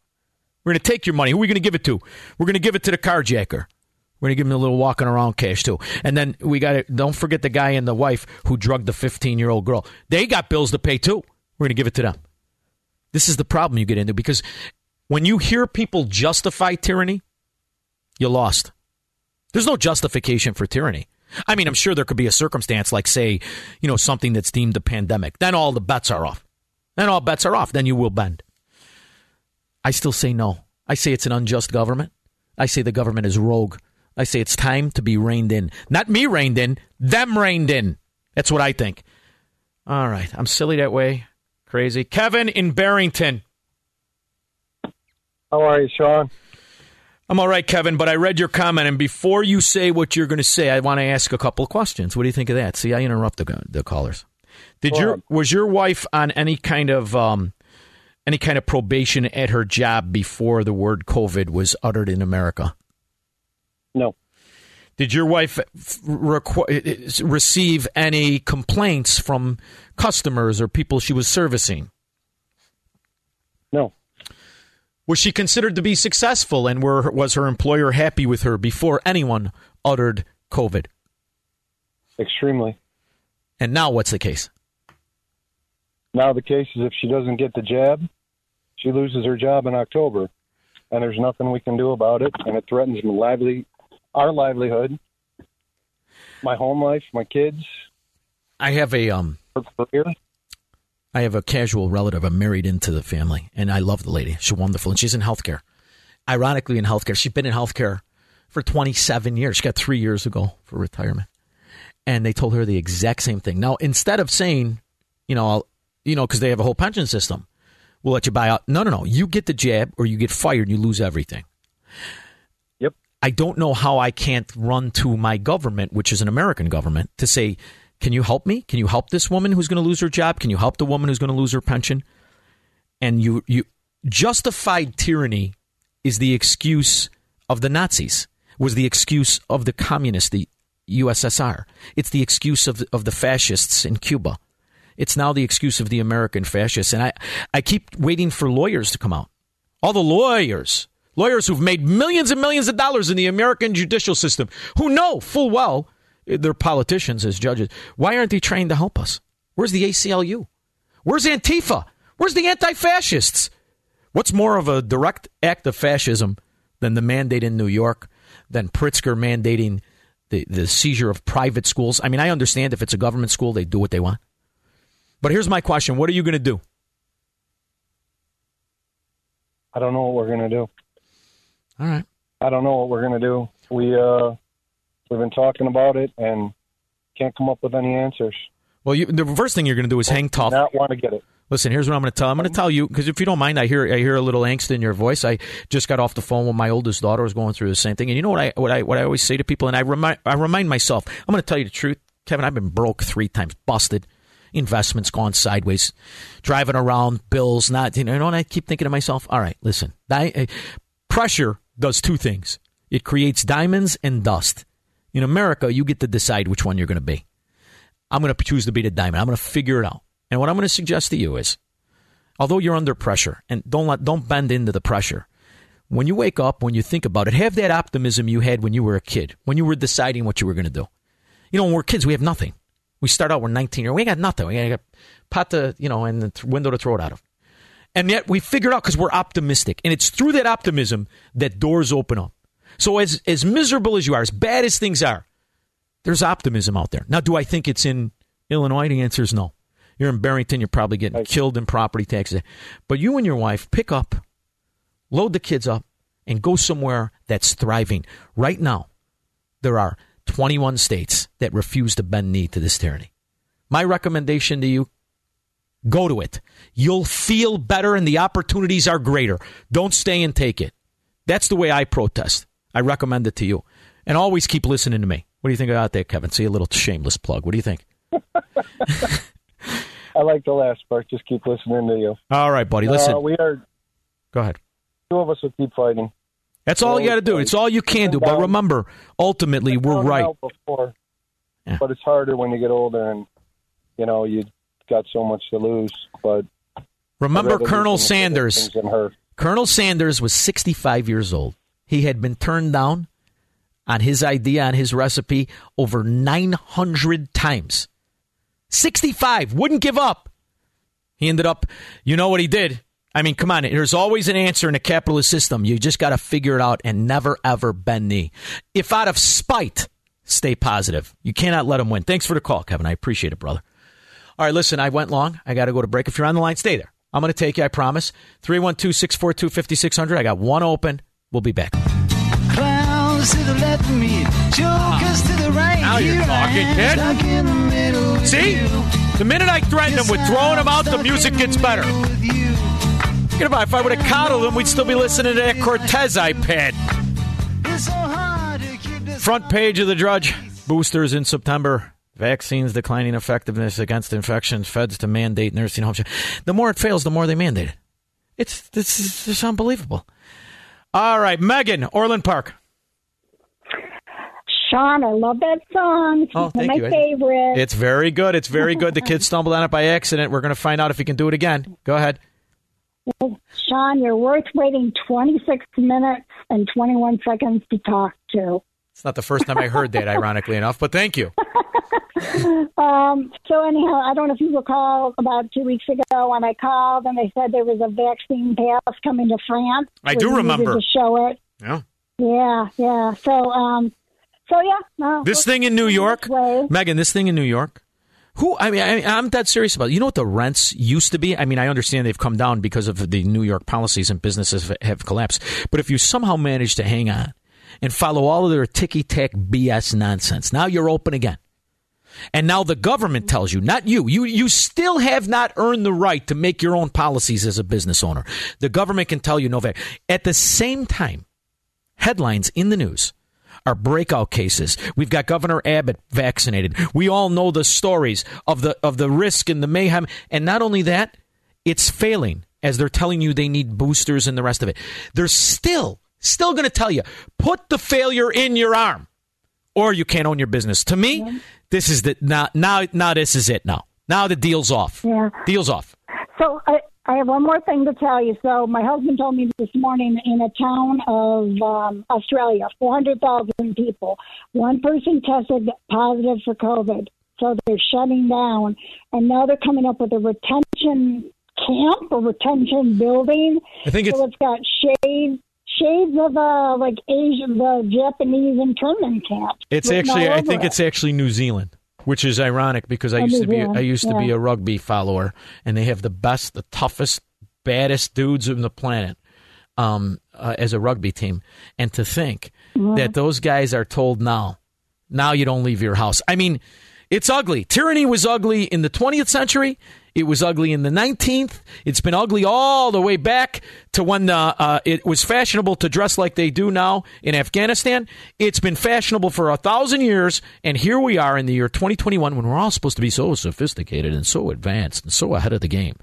We're going to take your money. Who are we going to give it to? We're going to give it to the carjacker. We're going to give him a little walking around cash too. And then we got to, don't forget the guy and the wife who drugged the 15 year old girl. They got bills to pay too. We're going to give it to them. This is the problem you get into because when you hear people justify tyranny, you lost. There's no justification for tyranny. I mean, I'm sure there could be a circumstance like, say, you know, something that's deemed a pandemic. Then all the bets are off. Then all bets are off. Then you will bend. I still say no. I say it's an unjust government. I say the government is rogue. I say it's time to be reined in. Not me reined in, them reined in. That's what I think. All right. I'm silly that way. Crazy. Kevin in Barrington. How are you, Shaun? I'm all right, Kevin, but I read your comment, and before you say what you're going to say, I want to ask a couple of questions. What do you think of that? See, I interrupt the, the callers. Did Go your was your wife on any kind of um, any kind of probation at her job before the word COVID was uttered in America? No. Did your wife requ- receive any complaints from customers or people she was servicing? No. Was she considered to be successful and were, was her employer happy with her before anyone uttered COVID? Extremely. And now what's the case? Now the case is if she doesn't get the jab, she loses her job in October, and there's nothing we can do about it, and it threatens my lively, our livelihood, my home life, my kids, I have a um her career. I have a casual relative. I'm married into the family, and I love the lady. She's wonderful, and she's in healthcare. Ironically, in healthcare, she's been in healthcare for 27 years. She got three years ago for retirement, and they told her the exact same thing. Now, instead of saying, you know, I'll, you know, because they have a whole pension system, we'll let you buy out. No, no, no. You get the jab, or you get fired, and you lose everything. Yep. I don't know how I can't run to my government, which is an American government, to say, can you help me? Can you help this woman who's going to lose her job? Can you help the woman who's going to lose her pension? And you, you justified tyranny is the excuse of the Nazis, was the excuse of the communists, the USSR. It's the excuse of, of the fascists in Cuba. It's now the excuse of the American fascists. And I, I keep waiting for lawyers to come out. All the lawyers, lawyers who've made millions and millions of dollars in the American judicial system, who know full well they're politicians as judges. Why aren't they trained to help us? Where's the ACLU? Where's Antifa? Where's the anti fascists? What's more of a direct act of fascism than the mandate in New York, than Pritzker mandating the, the seizure of private schools? I mean, I understand if it's a government school, they do what they want. But here's my question What are you going to do? I don't know what we're gonna do. All right. I don't know what we're gonna do. We uh, we've been talking about it and can't come up with any answers. Well, you, the first thing you're going to do is hang tough. Not want to get it. Listen, here's what I'm going to tell. I'm going to tell you because if you don't mind, I hear I hear a little angst in your voice. I just got off the phone with my oldest daughter was going through the same thing, and you know what I what I what I always say to people, and I remind I remind myself. I'm going to tell you the truth, Kevin. I've been broke three times, busted, investments gone sideways, driving around, bills not you know. And I keep thinking to myself, all right, listen, di- uh, pressure does two things. It creates diamonds and dust. In America, you get to decide which one you're going to be. I'm going to choose to be the diamond. I'm going to figure it out. And what I'm going to suggest to you is, although you're under pressure, and don't let, don't bend into the pressure. When you wake up, when you think about it, have that optimism you had when you were a kid, when you were deciding what you were going to do. You know, when we're kids, we have nothing. We start out, we're 19 year we got nothing. We got pot to, you know, and the window to throw it out of. And yet we figure it out because we're optimistic. And it's through that optimism that doors open up. So as as miserable as you are, as bad as things are, there's optimism out there. Now, do I think it's in Illinois? The answer is no. You're in Barrington, you're probably getting killed in property taxes. But you and your wife pick up, load the kids up, and go somewhere that's thriving. Right now, there are 21 states that refuse to bend knee to this tyranny. My recommendation to you go to it. You'll feel better and the opportunities are greater. Don't stay and take it. That's the way I protest. I recommend it to you. And always keep listening to me. What do you think about that, Kevin? See a little shameless plug. What do you think? [laughs] I like the last part. Just keep listening to you. All right, buddy. Listen. Uh, we are Go ahead. two of us will keep fighting. That's all you got to do. It's all you can do. But remember, ultimately, we're right. Before, but it's harder when you get older, and you know you got so much to lose. But Remember Colonel Sanders. Colonel Sanders was 65 years old. He had been turned down on his idea, on his recipe, over 900 times. 65, wouldn't give up. He ended up, you know what he did? I mean, come on, there's always an answer in a capitalist system. You just got to figure it out and never, ever bend knee. If out of spite, stay positive. You cannot let him win. Thanks for the call, Kevin. I appreciate it, brother. All right, listen, I went long. I got to go to break. If you're on the line, stay there. I'm going to take you, I promise. 312 642 5600. I got one open. We'll be back. Clowns to the left of me, jokers to the right. Now you're talking, kid. stuck in the middle with See? The minute I threaten them with throwing them out, the music gets better. Think about if I would have coddled him, we'd still be listening to that Cortez iPad. It's so hard to keep this Front page of the Drudge. Boosters in September. Vaccines declining effectiveness against infections. Feds to mandate nursing homes. The more it fails, the more they mandate it. It's this is just unbelievable. All right, Megan, Orland Park. Shaun, I love that song. It's Oh, one of thank my you. favorite. It's very good. It's very good. The [laughs] kids stumbled on it by accident. We're going to find out if he can do it again. Go ahead. Well, Shaun, you're worth waiting 26 minutes and 21 seconds to talk to. It's not the first time I heard that, [laughs] ironically enough, but thank you. [laughs] Um, so anyhow, I don't know if you recall about two weeks ago when I called and they said there was a vaccine pass coming to France. I do remember. to show it. Yeah. Yeah, yeah. So, um, so yeah. No, This thing in New York. Megan. This thing in New York. Who? I mean, I, I'm that serious about. it. You know what the rents used to be? I mean, I understand they've come down because of the New York policies and businesses have- have collapsed. But if you somehow manage to hang on and follow all of their ticky tack BS nonsense, now you're open again. And now the government tells you, not you, you you still have not earned the right to make your own policies as a business owner. The government can tell you no. vac- At the same time, headlines in the news are breakout cases. We've got Governor Abbott vaccinated. We all know the stories of the of the risk and the mayhem. And not only that, it's failing as they're telling you they need boosters and the rest of it. They're still still going to tell you put the failure in your arm, or you can't own your business. To me, this is the now now now this is it. Now now the deal's off. Yeah. Deal's off. So I, I have one more thing to tell you. So my husband told me this morning in a town of um, Australia, 400,000 people, one person tested positive for COVID. So they're shutting down, and now they're coming up with a retention camp or retention building. I think it's- so it's got shades. Shades of uh, like Asian, the Japanese internment camp. It's actually, I think it. it's actually New Zealand, which is ironic because I Oh, used to be, I used to be a rugby follower, and they have the best, the toughest, baddest dudes on the planet um, uh, as a rugby team. And to think Mhm. that those guys are told now, now you don't leave your house. I mean, it's ugly. Tyranny was ugly in the 20th century. It was ugly in the 19th. It's been ugly all the way back to when uh, uh, it was fashionable to dress like they do now in Afghanistan. It's been fashionable for a thousand years, and here we are in the year 2021 when we're all supposed to be so sophisticated and so advanced and so ahead of the game.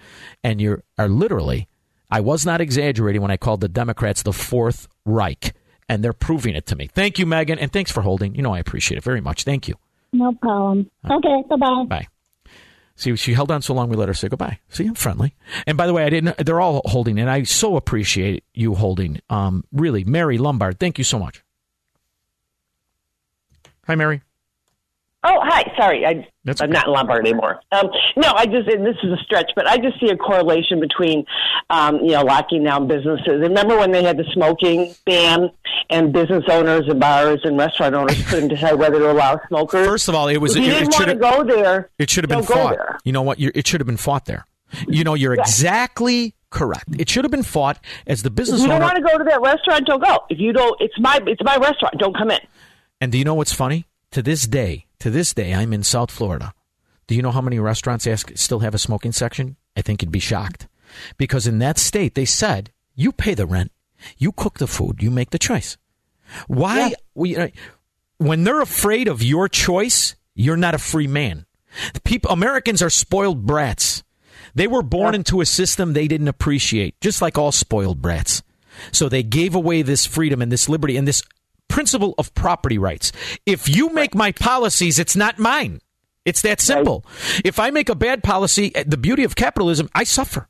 And you are literally, I was not exaggerating when I called the Democrats the Fourth Reich, and they're proving it to me. Thank you, Megan, and thanks for holding. You know I appreciate it very much. Thank you. No problem. Okay, bye bye. See, she held on so long, we let her say goodbye. See, I'm friendly. And by the way, I didn't. They're all holding, and I so appreciate you holding. Um, really, Mary Lombard, thank you so much. Hi, Mary. Oh, hi. Sorry, I, That's I'm not in Lombard anymore. Um, no, I just and this is a stretch, but I just see a correlation between, um, you know, locking down businesses. Remember when they had the smoking ban, and business owners and bars and restaurant owners couldn't decide whether to allow smokers. First of all, it was If you it, didn't it want to go there. it should have been fought. there. You know what? You're, it should have been fought there. You know, you're exactly correct. It should have been fought as the If business you don't owner. want to go to that restaurant, don't go. If you don't, it's my it's my restaurant. Don't come in. And do you know what's funny? To this day, to this day, I'm in South Florida. Do you know how many restaurants ask still have a smoking section? I think you'd be shocked. Because in that state, they said, you pay the rent, you cook the food, you make the choice. Why? We, uh, when they're afraid of your choice, you're not a free man. People, Americans are spoiled brats. They were born into a system they didn't appreciate, just like all spoiled brats. So they gave away this freedom and this liberty and this principle of property rights. If you make my policies, it's not mine. It's that simple. If I make a bad policy, eh, the beauty of capitalism, I suffer.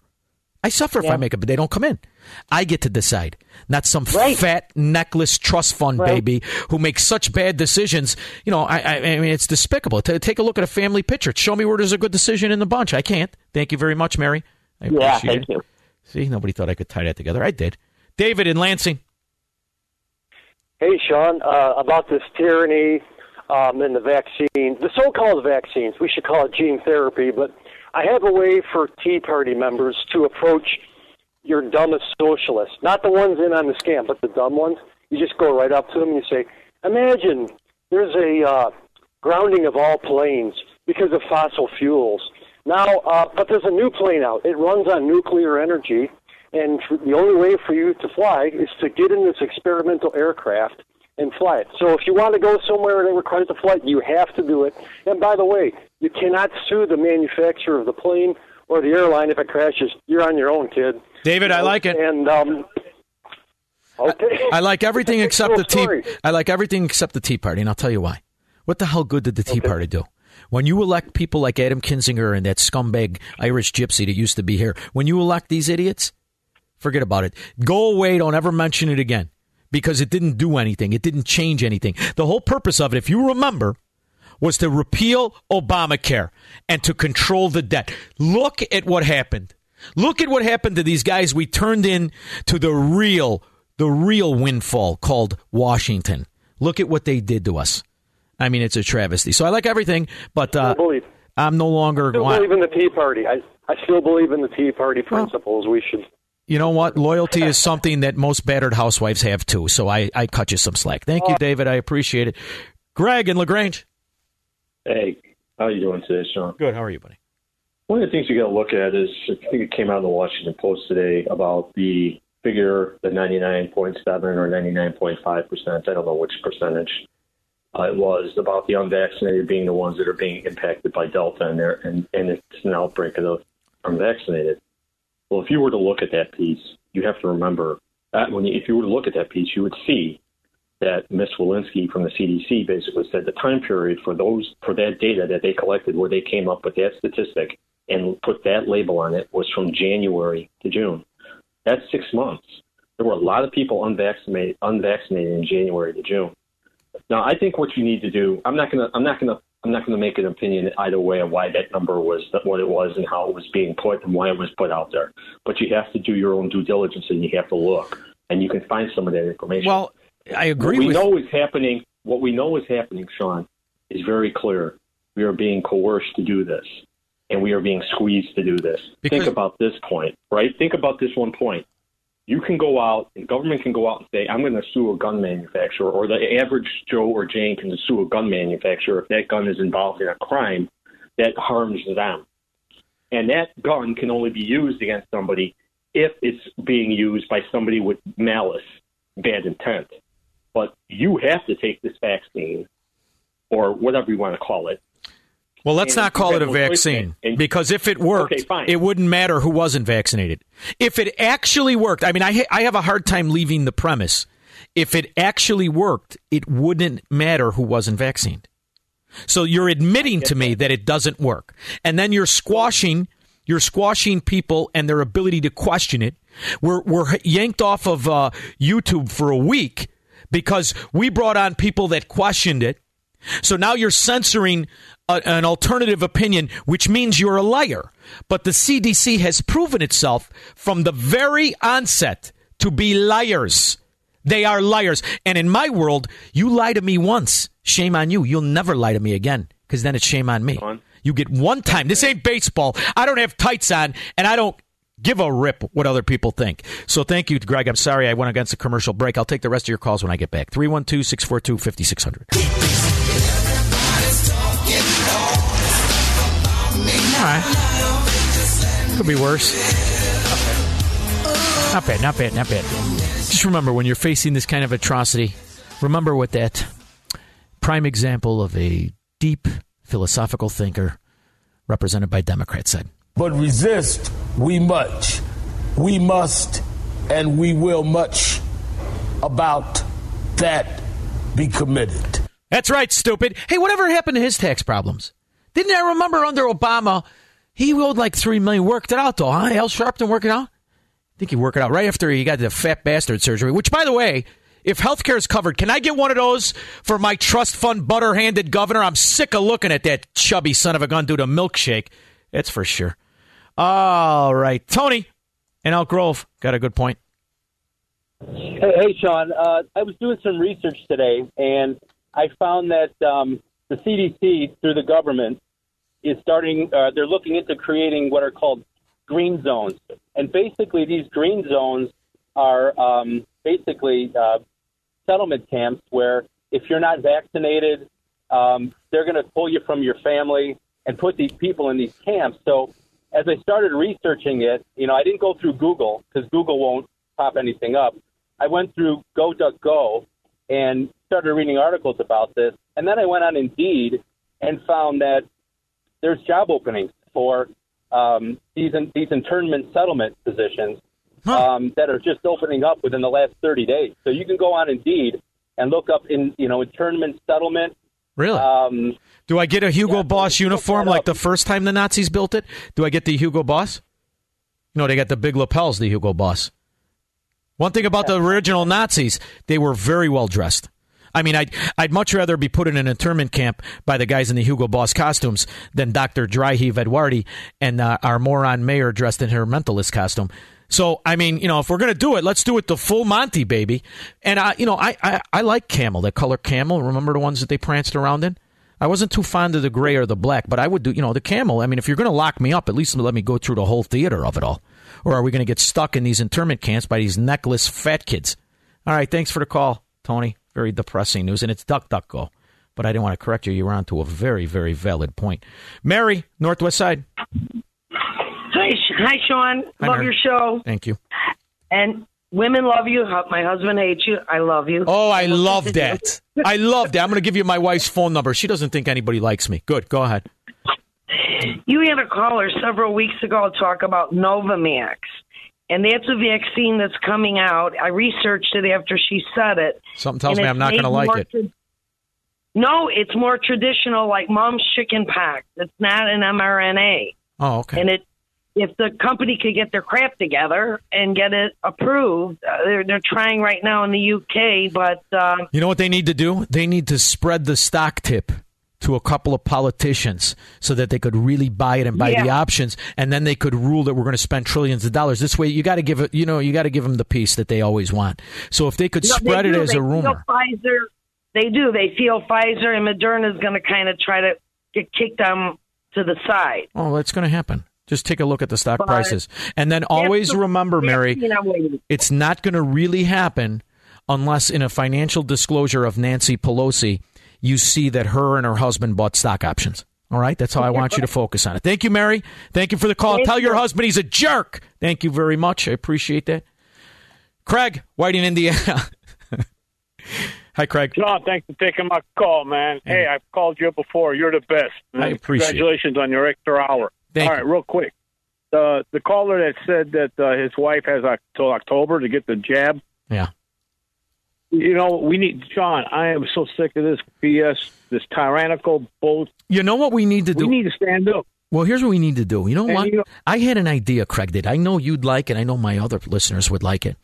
I suffer if I make it, but they don't come in. I get to decide, not some fat necklace trust fund baby who makes such bad decisions. You know, I, I, I mean, it's despicable. Ta take a look at a family picture. Show me where there's a good decision in the bunch. I can't. Thank you very much, Mary. I Yeah, appreciate thank it. you. See, nobody thought I could tie that together. I did. David in Lansing. Hey, Shaun, uh, about this tyranny um, and the vaccine, the so-called vaccines, we should call it gene therapy, but I have a way for Tea Party members to approach your dumbest socialists, not the ones in on the scam, but the dumb ones. You just go right up to them and you say, imagine there's a uh, grounding of all planes because of fossil fuels. Now, uh, but there's a new plane out. It runs on nuclear energy, and f- the only way for you to fly is to get in this experimental aircraft and fly it. So if you want to go somewhere that requires a flight, you have to do it. And by the way, you cannot sue the manufacturer of the plane or the airline if it crashes. You're on your own, kid. David, I like it. And um, okay, I like everything except the tea. story. I like everything except the Tea Party, and I'll tell you why. What the hell good did the Tea Party do? When you elect people like Adam Kinzinger and that scumbag Irish gypsy that used to be here, when you elect these idiots, forget about it. Go away. Don't ever mention it again because it didn't do anything. It didn't change anything. The whole purpose of it, if you remember, was to repeal Obamacare and to control the debt. Look at what happened. Look at what happened to these guys we turned in to the real, the real windfall called Washington. Look at what they did to us. I mean, it's a travesty. So I like everything, but uh. I'm no longer. I still believe in the Tea Party. I, I still believe in the Tea Party principles. We should You know what? Loyalty is something that most battered housewives have too. So I, I cut you some slack. Thank you, David. I appreciate it. Greg and Lagrange. Hey, how are you doing today, Shaun? Good. How are you, buddy? One of the things you got to look at is I think it came out in the Washington Post today about the figure, the 99.7 or 99.5 percent. I don't know which percentage uh, it was about the unvaccinated being the ones that are being impacted by Delta, and there and and it's an outbreak of the unvaccinated. Well, if you were to look at that piece, you have to remember that when you, if you were to look at that piece, you would see that Ms. Walensky from the CDC basically said the time period for those for that data that they collected, where they came up with that statistic and put that label on it, was from January to June. That's six months. There were a lot of people unvaccinated unvaccinated in January to June. Now, I think what you need to do. I'm not gonna. I'm not gonna. I'm not going to make an opinion either way of why that number was what it was and how it was being put and why it was put out there. But you have to do your own due diligence and you have to look, and you can find some of that information. Well, I agree What we with know is happening. What we know is happening, Shaun, is very clear. We are being coerced to do this, and we are being squeezed to do this. Think about this point, right? Think about this one point. You can go out, and government can go out and say, "I'm going to sue a gun manufacturer," or the average Joe or Jane can sue a gun manufacturer if that gun is involved in a crime that harms them. And that gun can only be used against somebody if it's being used by somebody with malice, bad intent. But you have to take this vaccine, or whatever you want to call it. Well, let's And not call it a have no choice vaccine. And- because if it worked, Okay, it wouldn't matter who wasn't vaccinated. If it actually worked, I mean, I ha- I have a hard time leaving the premise. If it actually worked, it wouldn't matter who wasn't vaccinated. So you're admitting to me that it doesn't work, and then you're squashing you're squashing people and their ability to question it. We're we're yanked off of uh, YouTube for a week because we brought on people that questioned it So now you're censoring a, an alternative opinion, which means you're a liar. But the CDC has proven itself from the very onset to be liars. They are liars. And in my world, you lie to me once. Shame on you. You'll never lie to me again because then it's shame on me. You get one time. This ain't baseball. I don't have tights on and I don't give a rip what other people think. So thank you, Greg. I'm sorry I went against the commercial break. I'll take the rest of your calls when I get back. 312 642 5600. Right. Could be worse. Not bad, not bad, not bad. Just remember when you're facing this kind of atrocity, remember what that prime example of a deep philosophical thinker represented by Democrats said. But resist we much. We must and we will much about that be committed. That's right, stupid. Hey, whatever happened to his tax problems? Didn't I remember under Obama, he owed like three million. Worked it out though, huh? Al Sharpton work it out. I think he worked it out right after he got the fat bastard surgery. Which, by the way, if healthcare is covered, can I get one of those for my trust fund butter-handed governor? I'm sick of looking at that chubby son of a gun do the milkshake. That's for sure. All right, Tony and Elk Grove got a good point. Hey, hey Shaun. Uh, I was doing some research today, and I found that um, the CDC, through the government, is starting. Uh, they're looking into creating what are called green zones, and basically these green zones are um, basically uh, settlement camps where if you're not vaccinated, um, they're going to pull you from your family and put these people in these camps. So as I started researching it, you know, I didn't go through Google because Google won't pop anything up. I went through GoDuckGo and started reading articles about this, and then I went on Indeed and found that there's job openings for um, these these internment settlement positions um, that are just opening up within the last 30 days. So you can go on Indeed and look up in you know internment settlement. Really? Um, Do I get a Hugo Boss uniform like the first time the Nazis built it? Do I get the Hugo Boss? No, they got the big lapels, the Hugo Boss. One thing about the original Nazis, they were very well dressed. I mean, I'd, I'd much rather be put in an internment camp by the guys in the Hugo Boss costumes than Dr. Dryheave Arwady and uh, our moron mayor dressed in her mentalist costume. So, I mean, you know, if we're going to do it, let's do it the full Monty, baby. And, I, you know, I, I, I like camel, that color camel. Remember the ones that they pranced around in? I wasn't too fond of the gray or the black, but I would do, you know, the camel. I mean, if you're going to lock me up, at least let me go through the whole theater of it all. Or are we going to get stuck in these internment camps by these necklace fat kids? All right, thanks for the call, Tony. Very depressing news, and it's duck duck go. But I didn't want to correct you. You were on to a very, very valid point. Mary, Northwest Side. Hi, hi, Shaun. Hi, love Mary. your show. Thank you. And women love you. My husband hates you. I love you. Oh, I love that. I love that. I'm going to give you my wife's phone number. She doesn't think anybody likes me. Good. Go ahead. You had a caller several weeks ago talk about Novavax, and that's a vaccine that's coming out. I researched it after she said it. Something tells me I'm not going to like it. tra- no, it's more traditional, like mom's chicken pox. It's not an mRNA, Oh, okay. and it. If the company could get their crap together and get it approved, uh, they're they're trying right now in the UK, but uh, You know what they need to do? They need to spread the stock tip to a couple of politicians so that they could really buy it and buy the options and then they could rule that we're going to spend trillions of dollars. This way you got to give it you know you got to give them the piece that they always want. So if they could No, they spread it as They a rumor. Pfizer, they do. They feel Pfizer and Moderna is going to kind of try to get kicked them to the side. oh that's going to happen. Just take a look at the stock But- prices. And then always remember mary vaccine I'm waiting for. it's not going to really happen unless in a financial disclosure of Nancy Pelosi you see that her and her husband bought stock options. All right, that's how I want you to focus on it. Thank you, Mary. Thank you for the call. Thank Tell your husband he's a jerk. Thank you very much. I appreciate that. Craig, Whiting, Indiana. [laughs] Hi, Craig. John, thanks for taking my call, man. Hey, I've called you before. You're the best. I appreciate it. Congratulations on your extra hour. Thank All right, real quick. The the caller that said that uh, his wife has until October to get the jab. Yeah. You know, we need John. I am so sick of this BS, this tyrannical bull. You know what we need to do? We need to stand up. Well, here's what we need to do. You know And what? you know- I had an idea, Craig did. I know you'd like it. I know my other listeners would like it.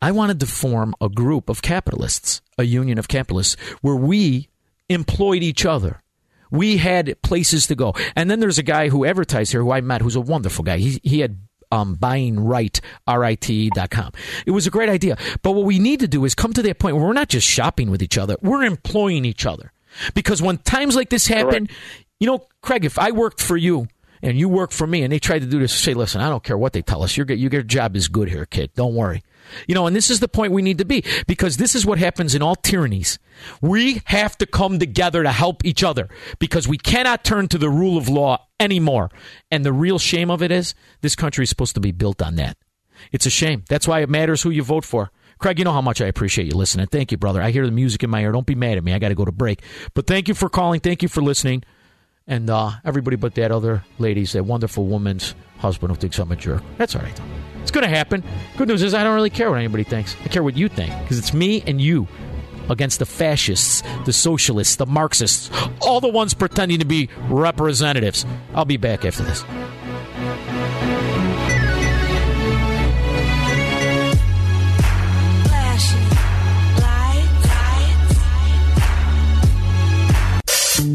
I wanted to form a group of capitalists, a union of capitalists, where we employed each other. We had places to go. And then there's a guy who advertised here who I met who's a wonderful guy. He, he had um, buying right, R-I-T-E.com. It was a great idea. But what we need to do is come to that point where we're not just shopping with each other, we're employing each other. Because when times like this happen, you know, Craig, if I worked for you and you work for me and they tried to do this, say, listen, I don't care what they tell us. Your, your job is good here, kid. Don't worry. You know, and this is the point we need to be because this is what happens in all tyrannies. We have to come together to help each other because we cannot turn to the rule of law anymore. And the real shame of it is this country is supposed to be built on that. It's a shame. That's why it matters who you vote for. Craig, you know how much I appreciate you listening. Thank you, brother. I hear the music in my ear. Don't be mad at me. I got to go to break. But thank you for calling. Thank you for listening. And uh, everybody but that other lady's, that wonderful woman's husband who thinks I'm a jerk. That's all right. It's going to happen. Good news is I don't really care what anybody thinks. I care what you think because it's me and you against the fascists, the socialists, the Marxists, all the ones pretending to be representatives. I'll be back after this.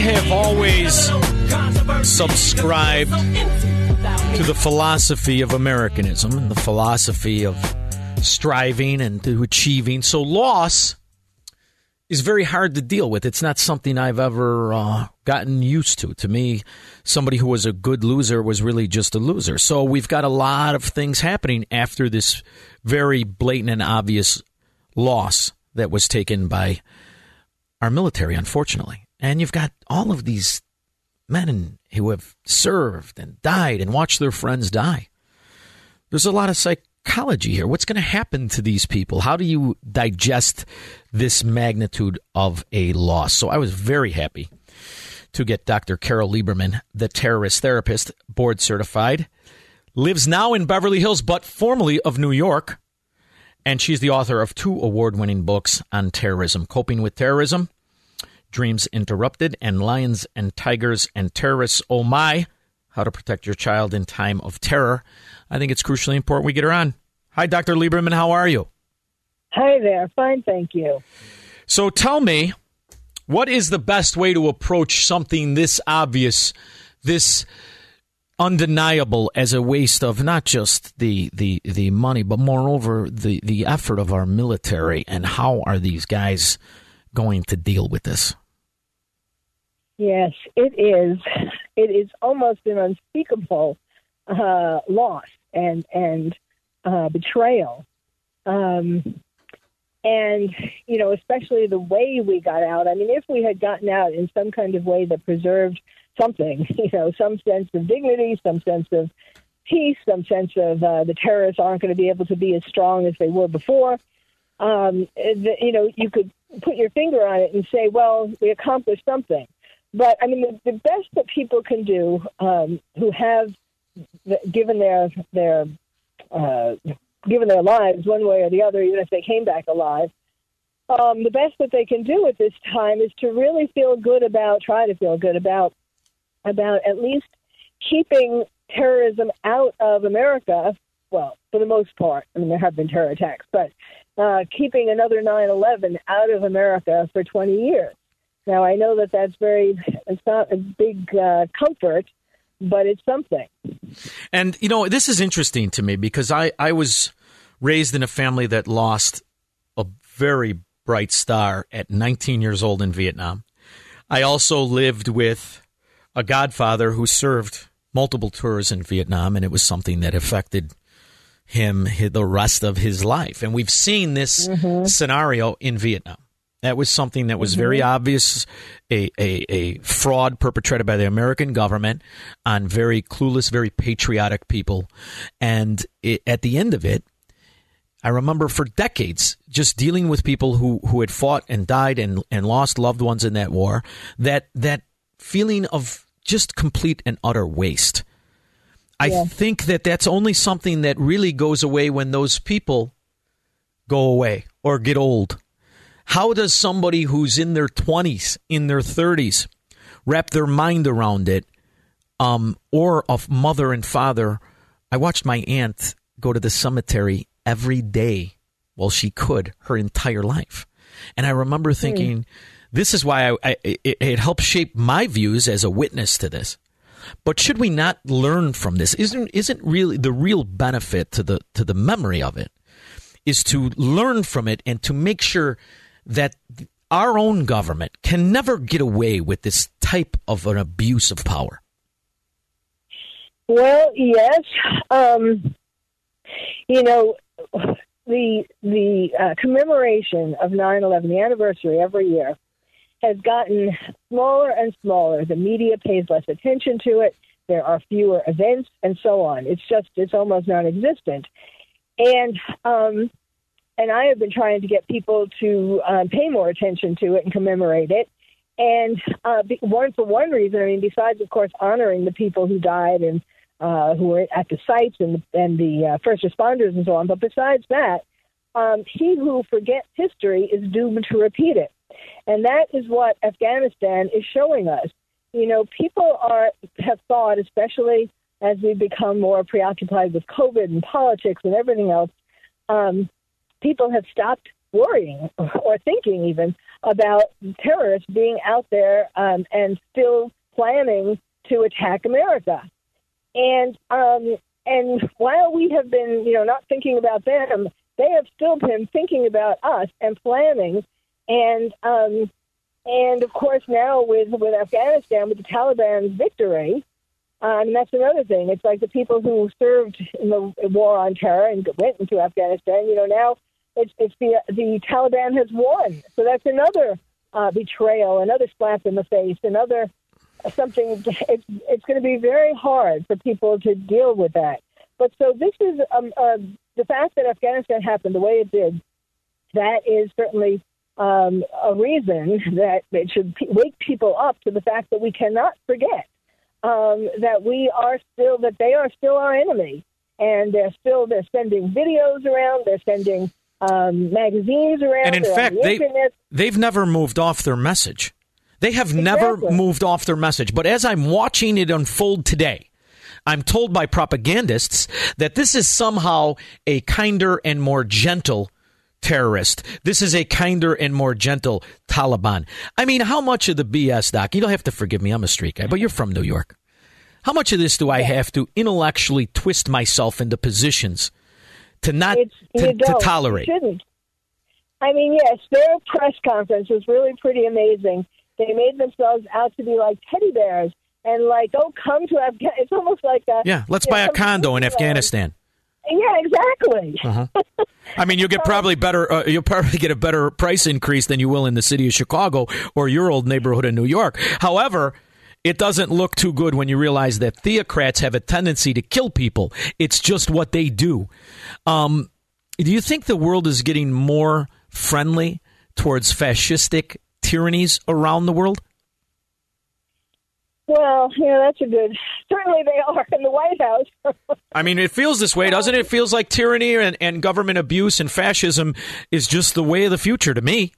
have always subscribed to the philosophy of Americanism and the philosophy of striving and to achieving. So loss is very hard to deal with. It's not something I've ever uh, gotten used to. To me, somebody who was a good loser was really just a loser. So we've got a lot of things happening after this very blatant and obvious loss that was taken by our military, unfortunately. And you've got all of these men who have served and died and watched their friends die. There's a lot of psychology here. What's going to happen to these people? How do you digest this magnitude of a loss? So I was very happy to get Dr. Carole Lieberman, the terrorist therapist, board certified, lives now in Beverly Hills, but formerly of New York. And she's the author of two award winning books on terrorism Coping with Terrorism, Dreams Interrupted, and Lions and Tigers and Terrorists Oh My How to Protect Your Child in Time of Terror. I think it's crucially important we get her on. Hi, Dr. Lieberman. How are you? Hi there. Fine, thank you. So tell me, what is the best way to approach something this obvious, this undeniable as a waste of not just the, the, the money, but moreover the, the effort of our military and how are these guys going to deal with this? Yes, it is. It is almost an unspeakable uh, loss and and uh, betrayal. Um, and you know, especially the way we got out. I mean, if we had gotten out in some kind of way that preserved something, [laughs] you know, some sense of dignity, some sense of peace, some sense of uh, the terrorists aren't going to be able to be as strong as they were before. Um, the, you know, you could put your finger on it and say, well, we accomplished something. But I mean, the, the best that people can do um, who have given their their uh, given their lives one way or the other, even if they came back alive, um, the best that they can do at this time is to really feel good about, try to feel good about, about at least keeping terrorism out of America. Well, for the most part, I mean, there have been terror attacks, but uh, keeping another 9 11 out of America for 20 years. Now, I know that that's very, it's not a big uh, comfort, but it's something. And, you know, this is interesting to me because I, I was raised in a family that lost a very bright star at 19 years old in Vietnam. I also lived with a godfather who served multiple tours in Vietnam, and it was something that affected him the rest of his life. And we've seen this Mhm. scenario in Vietnam. That was something that was very obvious, a, a, a fraud perpetrated by the American government on very clueless, very patriotic people. And it, at the end of it, I remember for decades just dealing with people who, who had fought and died and, and lost loved ones in that war, that, that feeling of just complete and utter waste. I Yeah. think that that's only something that really goes away when those people go away or get old. How does somebody who's in their 20s, in their 30s, wrap their mind around it? Um, or a mother and father. I watched my aunt go to the cemetery every day while she could her entire life. And I remember thinking, this is why I, I, it, it helped shape my views as a witness to this. But should we not learn from this? Isn't isn't really the real benefit to the to the memory of it is to learn from it and to make sure that our own government can never get away with this type of an abuse of power. Well, yes. Um, you know, the the uh, commemoration of 9/11, the anniversary every year, has gotten smaller and smaller. The media pays less attention to it. There are fewer events, and so on. It's just it's almost non-existent. And um, and I have been trying to get people to um, pay more attention to it and commemorate it. And uh, one for one reason, I mean, besides of course honoring the people who died and uh, who were at the sites and and the uh, first responders and so on, but besides that, um, he who forgets history is doomed to repeat it, and that is what Afghanistan is showing us. You know, people are have thought, especially as we become more preoccupied with COVID and politics and everything else. Um, people have stopped worrying or thinking even about terrorists being out there um, and still planning to attack America. And um, and while we have been, you know, not thinking about them, they have still been thinking about us and planning. And um, and of course now with with Afghanistan, with the Taliban's victory, um, and that's another thing. It's like the people who served in the war on terror and went into Afghanistan. You know, now it's it's the the Taliban has won. So that's another uh, betrayal, another slap in the face, another something. It's it's going to be very hard for people to deal with that. But so this is um, uh, the fact that Afghanistan happened the way it did. That is certainly um, a reason that it should p- wake people up to the fact that we cannot forget um, that we are still that they are still our enemy, and they're still they're sending videos around, they're sending um, magazines around, And in fact, the they internet. they've never moved off their message. They have never moved off their message. But as I'm watching it unfold today, I'm told by propagandists that this is somehow a kinder and more gentle terrorist. This is a kinder and more gentle Taliban. I mean, how much of the BS, Doc? You don't have to forgive me. I'm a street guy, but you're from New York. How much of this do I have to intellectually twist myself into positions to not to, to tolerate? I mean, yes, their press conference was really pretty amazing. They made themselves out to be like teddy bears and like, oh, come to Afghanistan. It's almost like a Yeah, let's you know, buy a condo in Afghanistan. Yeah, exactly. Uh-huh. I mean, you'll get [laughs] probably better. Uh, you'll probably get a better price increase than you will in the city of Chicago or your old neighborhood in New York. However, it doesn't look too good when you realize that theocrats have a tendency to kill people. It's just what they do. Um, do you think the world is getting more friendly towards fascistic tyrannies around the world? Well, yeah, that's a good. Certainly, they are in the White House. [laughs] I mean, it feels this way, doesn't it? It feels like tyranny and, and government abuse and fascism is just the way of the future to me.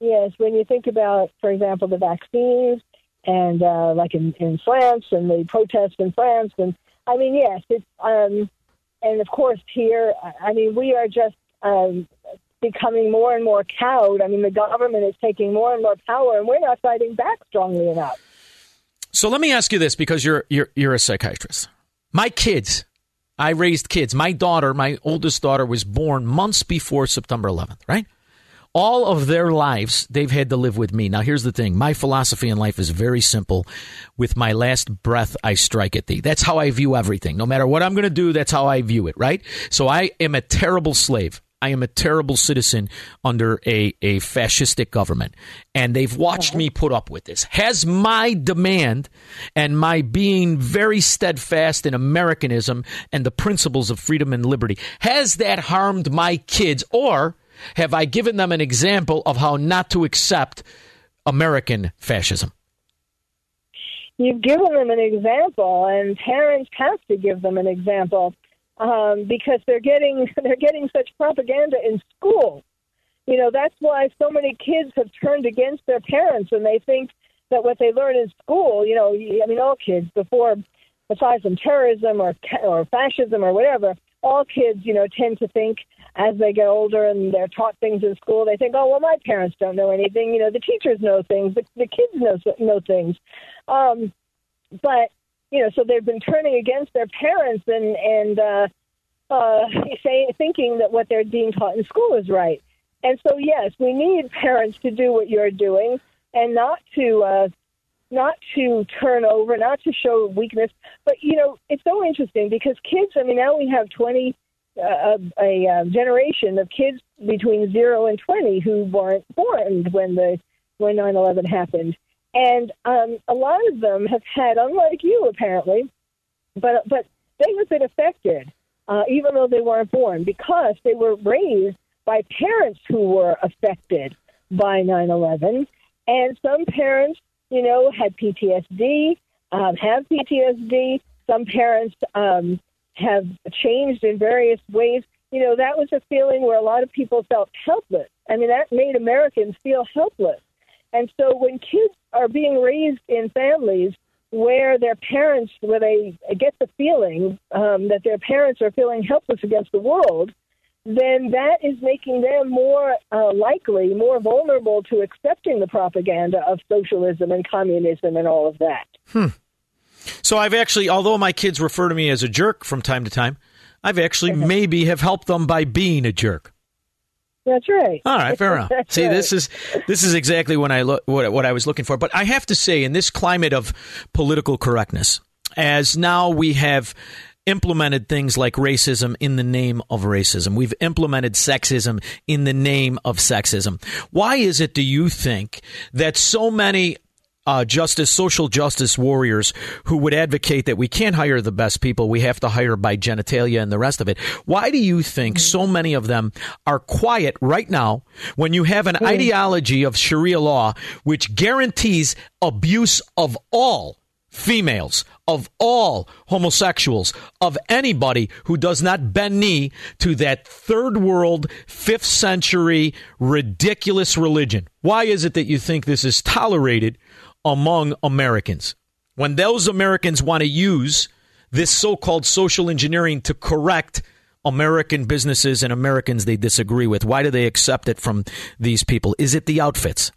Yes, when you think about, for example, the vaccines and uh, like in, in France and the protests in France, and I mean, yes, it's um, and of course here, I- mean, we are just um, becoming more and more cowed. I mean, the government is taking more and more power, and we're not fighting back strongly enough. So let me ask you this because you're you're you're a psychiatrist. My kids, I raised kids. My daughter, my oldest daughter was born months before September 11th, right? All of their lives they've had to live with me. Now here's the thing. My philosophy in life is very simple. With my last breath I strike at thee. That's how I view everything. No matter what I'm going to do, that's how I view it, right? So I am a terrible slave. I am a terrible citizen under a, a fascistic government. And they've watched uh-huh. me put up with this. Has my demand and my being very steadfast in Americanism and the principles of freedom and liberty, has that harmed my kids? Or have I given them an example of how not to accept American fascism? You've given them an example, and parents have to give them an example um, because they're getting [laughs] they're getting such propaganda in school. You know that's why so many kids have turned against their parents, and they think that what they learn in school, you know, I mean, all kids before, aside from terrorism or or fascism or whatever, all kids, you know, tend to think as they get older and they're taught things in school, they think, oh well, my parents don't know anything. You know, the teachers know things, the, the kids know know things. Um, but you know, so they've been turning against their parents and and uh, uh, say, thinking that what they're being taught in school is right. And so, yes, we need parents to do what you're doing and not to uh, not to turn over, not to show weakness. But you know, it's so interesting because kids. I mean, now we have twenty uh, a, a generation of kids between zero and twenty who weren't born when the when nine eleven happened, and um, a lot of them have had, unlike you apparently, but but they have been affected, uh, even though they weren't born, because they were raised by parents who were affected by 9/11, and some parents, you know, had PTSD, um, have PTSD. Some parents um, have changed in various ways. You know, that was a feeling where a lot of people felt helpless. I mean, that made Americans feel helpless. And so when kids are being raised in families where their parents, where they get the feeling um, that their parents are feeling helpless against the world, then that is making them more uh, likely, more vulnerable to accepting the propaganda of socialism and communism and all of that. Hmm. So I've actually, although my kids refer to me as a jerk from time to time, I've actually [laughs] maybe have helped them by being a jerk. That's right. All right, fair enough. [laughs] See, right. this is this is exactly what I look what, what I was looking for. But I have to say, in this climate of political correctness, as now we have implemented things like racism in the name of racism, we've implemented sexism in the name of sexism. Why is it, do you think, that so many uh, justice, social justice warriors who would advocate that we can't hire the best people, we have to hire by genitalia and the rest of it. Why do you think so many of them are quiet right now when you have an ideology of Sharia law which guarantees abuse of all females, of all homosexuals, of anybody who does not bend knee to that third world, fifth century, ridiculous religion? Why is it that you think this is tolerated among Americans? When those Americans want to use this so called social engineering to correct American businesses and Americans they disagree with, why do they accept it from these people? Is it the outfits?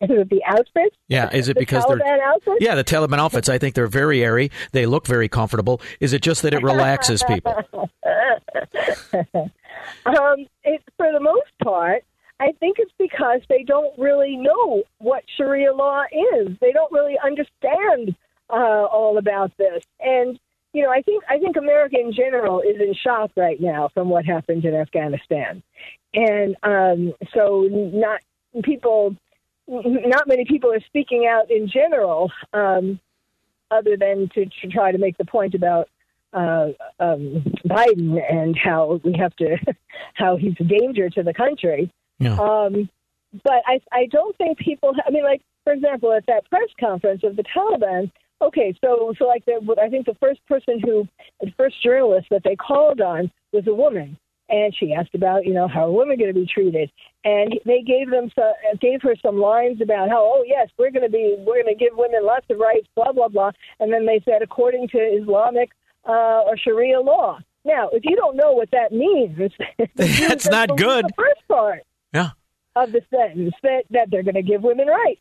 The outfits? Yeah, is it The because Taliban they're outfits? Yeah, the Taliban outfits. I think they're very airy. They look very comfortable. Is it just that it relaxes people? [laughs] um, it, for the most part, I think it's because they don't really know what Sharia law is. They don't really understand uh, all about this, and you know, I think I think America in general is in shock right now from what happened in Afghanistan, and um, so not people, not many people are speaking out in general, um, other than to, to try to make the point about uh, um, Biden and how we have to, [laughs] how he's a danger to the country. Yeah. Um, but I, I don't think people. I mean, like for example, at that press conference of the Taliban. Okay, so so like the, I think the first person who, the first journalist that they called on was a woman, and she asked about you know how are women going to be treated, and they gave them so, gave her some lines about how oh yes we're going to be we're going to give women lots of rights blah blah blah, and then they said according to Islamic uh, or Sharia law. Now, if you don't know what that means, [laughs] [laughs] That's not good. The first part Yeah. of the sentence that, that they're going to give women rights.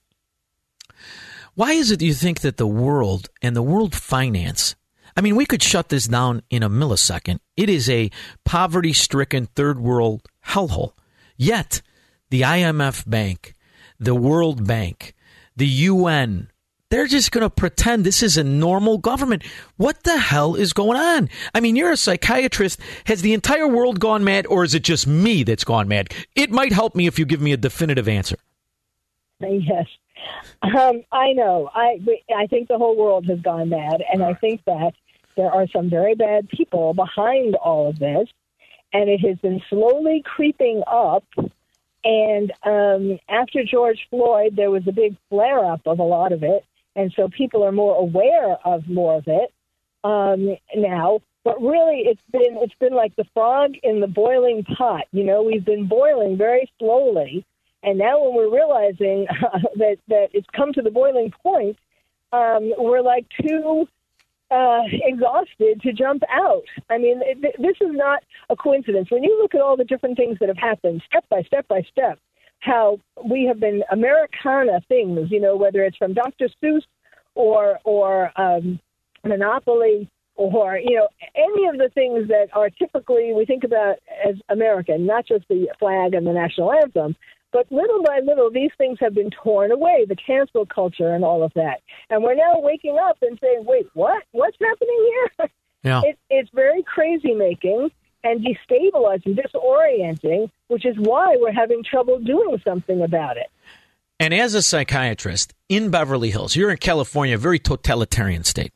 Why is it you think that the world and the world finance? I mean, we could shut this down in a millisecond. It is a poverty stricken third world hellhole. Yet, the IMF Bank, the World Bank, the UN they're just going to pretend this is a normal government. What the hell is going on? I mean, you're a psychiatrist. Has the entire world gone mad, or is it just me that's gone mad? It might help me if you give me a definitive answer. Yes. Um, I know. I I think the whole world has gone mad, and I think that there are some very bad people behind all of this, and it has been slowly creeping up. And um, after George Floyd, there was a big flare up of a lot of it, and so people are more aware of more of it um, now. But really, it's been it's been like the frog in the boiling pot. You know, we've been boiling very slowly, and now when we're realizing [laughs] that that it's come to the boiling point, um, we're like too uh, exhausted to jump out. I mean, it, this is not a coincidence. When you look at all the different things that have happened, step by step by step, how we have been Americana things, you know, whether it's from Dr. Seuss or or um, Monopoly or you know any of the things that are typically we think about as American, not just the flag and the national anthem, but little by little, these things have been torn away, the cancel culture and all of that. And we're now waking up and saying, wait, what? What's happening here? [laughs] Yeah. It, it's very crazy making and destabilizing, disorienting, which is why we're having trouble doing something about it. And as a psychiatrist in Beverly Hills, you're in California, a very totalitarian state.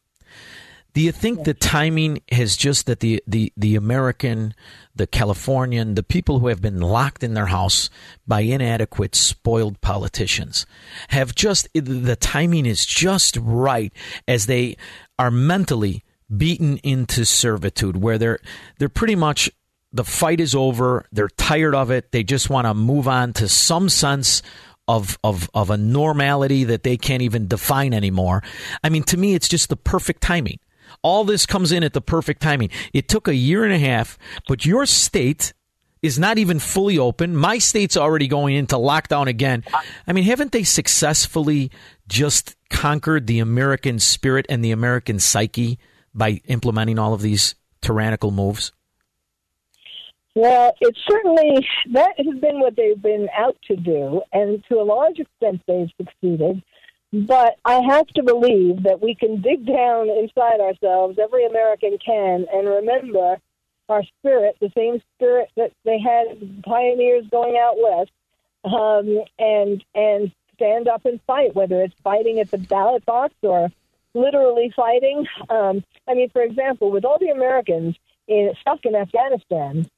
Do you think the timing has just that the, the, the American, the Californian, the people who have been locked in their house by inadequate, spoiled politicians have just, the timing is just right as they are mentally beaten into servitude where they're, they're pretty much, the fight is over. They're tired of it. They just want to move on to some sense of, of, of a normality that they can't even define anymore. I mean, to me, it's just the perfect timing. All this comes in at the perfect timing. It took a year and a half, but your state is not even fully open. My state's already going into lockdown again. I mean, haven't they successfully just conquered the American spirit and the American psyche by implementing all of these tyrannical moves? Well, it's certainly that has been what they've been out to do, and to a large extent, they've succeeded. But I have to believe that we can dig down inside ourselves, every American can, and remember our spirit, the same spirit that they had pioneers going out west, um, and and stand up and fight, whether it's fighting at the ballot box or literally fighting. Um, I mean, for example, with all the Americans in, stuck in Afghanistan,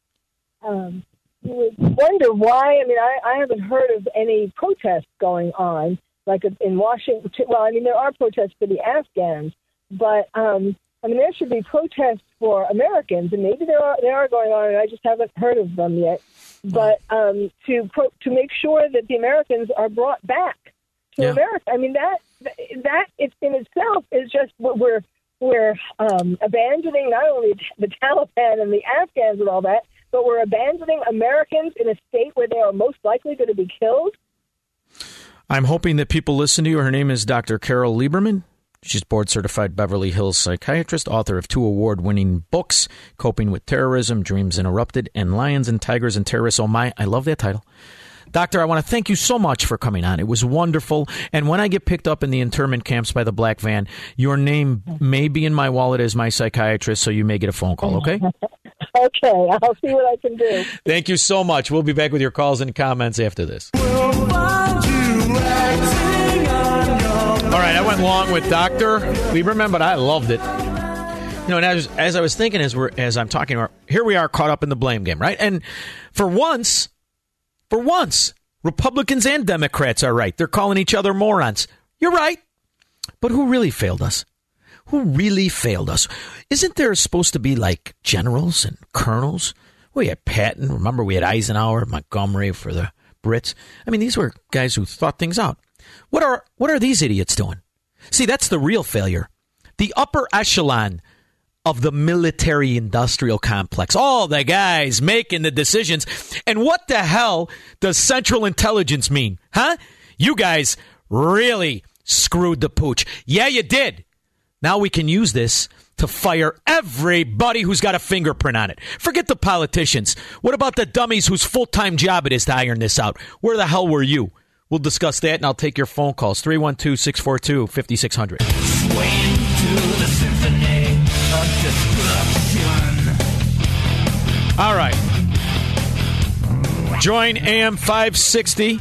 um, you would wonder why. I mean, I, I haven't heard of any protests going on like in Washington. Well, I mean, there are protests for the Afghans, but um, I mean, there should be protests for Americans, and maybe there are there are going on, and I just haven't heard of them yet. But um, to pro- to make sure that the Americans are brought back to Yeah. America, I mean that that it, in itself is just what we're we're um, abandoning not only the Taliban and the Afghans and all that, but we're abandoning Americans in a state where they are most likely going to be killed. I'm hoping that people listen to you. Her name is Dr. Carole Lieberman. She's board certified Beverly Hills psychiatrist, author of two award winning books Coping with Terrorism, Dreams Interrupted, and Lions and Tigers and Terrorists. Oh, my, I love that title. Doctor, I want to thank you so much for coming on. It was wonderful. And when I get picked up in the internment camps by the black van, your name may be in my wallet as my psychiatrist, so you may get a phone call, okay? [laughs] Okay, I'll see what I can do. Thank you so much. We'll be back with your calls and comments after this. All right, I went long with Doctor Lieberman, but I loved it. You know, and as, as I was thinking, as we're as I'm talking, here we are caught up in the blame game, right? And for once, for once, Republicans and Democrats are right. They're calling each other morons. You're right, but who really failed us? Who really failed us? Isn't there supposed to be like generals and colonels? We had Patton. Remember, we had Eisenhower, Montgomery for the Brits. I mean, these were guys who thought things out. What are what are these idiots doing? See, that's the real failure. The upper echelon of the military industrial complex. All the guys making the decisions. And what the hell does Central Intelligence mean? Huh? You guys really screwed the pooch. Yeah, you did. Now we can use this to fire everybody who's got a fingerprint on it. Forget the politicians. What about the dummies whose full time job it is to iron this out? Where the hell were you? We'll discuss that, and I'll take your phone calls 312 642 5600. All right. Join AM 560.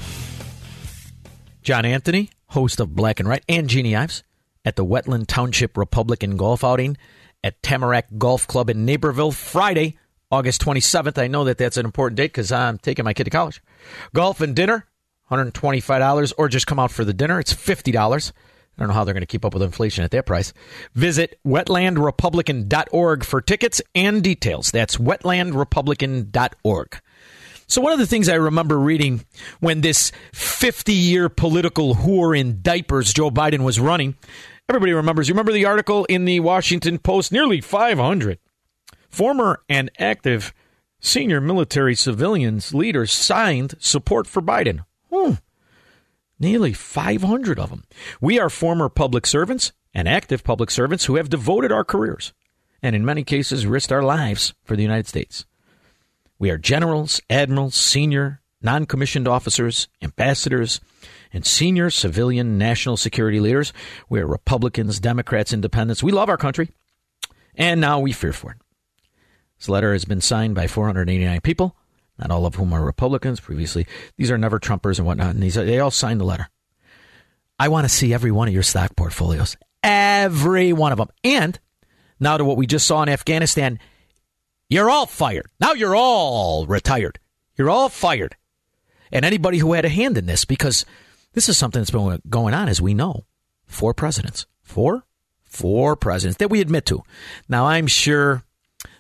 John Anthony, host of Black and White, and Jeanne Ives at the Wheatland Township Republican Golf Outing at Tamarack Golf Club in Naperville Friday, August 27th. I know that that's an important date because I'm taking my kid to college. Golf and dinner, $125, or just come out for the dinner. It's $50. I don't know how they're going to keep up with inflation at that price. Visit wheatlandrepublican.org for tickets and details. That's wheatlandrepublican.org. So, one of the things I remember reading when this 50 year political whore in diapers, Joe Biden, was running, everybody remembers. You remember the article in the Washington Post? Nearly 500 former and active senior military civilians leaders signed support for Biden. Hmm. Nearly 500 of them. We are former public servants and active public servants who have devoted our careers and in many cases risked our lives for the United States. We are generals, admirals, senior non commissioned officers, ambassadors, and senior civilian national security leaders. We are Republicans, Democrats, Independents. We love our country, and now we fear for it. This letter has been signed by 489 people, not all of whom are Republicans previously. These are never Trumpers and whatnot, and these are, they all signed the letter. I want to see every one of your stock portfolios, every one of them. And now to what we just saw in Afghanistan, you're all fired. Now you're all retired. You're all fired. And anybody who had a hand in this, because this is something that's been going on, as we know. Four presidents. Four? Four presidents that we admit to. Now, I'm sure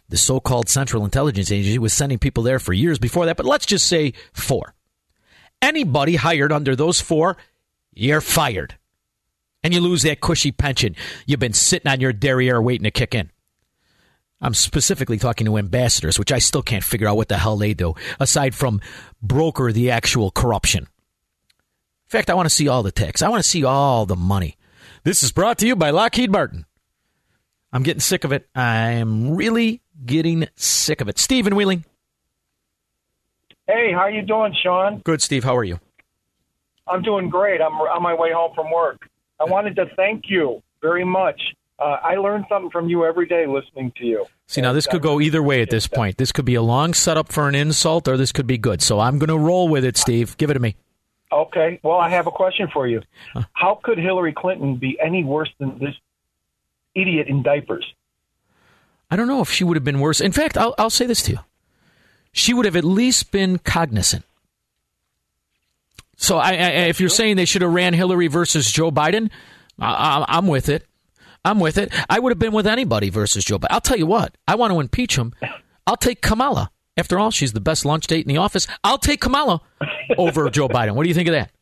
the so called Central Intelligence Agency was sending people there for years before that, but let's just say four. Anybody hired under those four, you're fired. And you lose that cushy pension you've been sitting on your derriere waiting to kick in. I'm specifically talking to ambassadors, which I still can't figure out what the hell they do, aside from broker the actual corruption. In fact, I want to see all the tax. I want to see all the money. This is brought to you by Lockheed Martin. I'm getting sick of it. I am really getting sick of it. Stephen Wheeling. Hey, how you doing, Shaun? Good, Steve. How are you? I'm doing great. I'm on my way home from work. I wanted to thank you very much. Uh, I learn something from you every day listening to you. See, now this could go either way at this point. This could be a long setup for an insult, or this could be good. So I'm going to roll with it, Steve. Give it to me. Okay. Well, I have a question for you. How could Hillary Clinton be any worse than this idiot in diapers? I don't know if she would have been worse. In fact, I'll, I'll say this to you. She would have at least been cognizant. So I, I, if you're saying they should have ran Hillary versus Joe Biden, I, I, I'm with it. I'm with it. I would have been with anybody versus Joe Biden. I'll tell you what. I want to impeach him. I'll take Kamala. After all, she's the best lunch date in the office. I'll take Kamala over [laughs] Joe Biden. What do you think of that?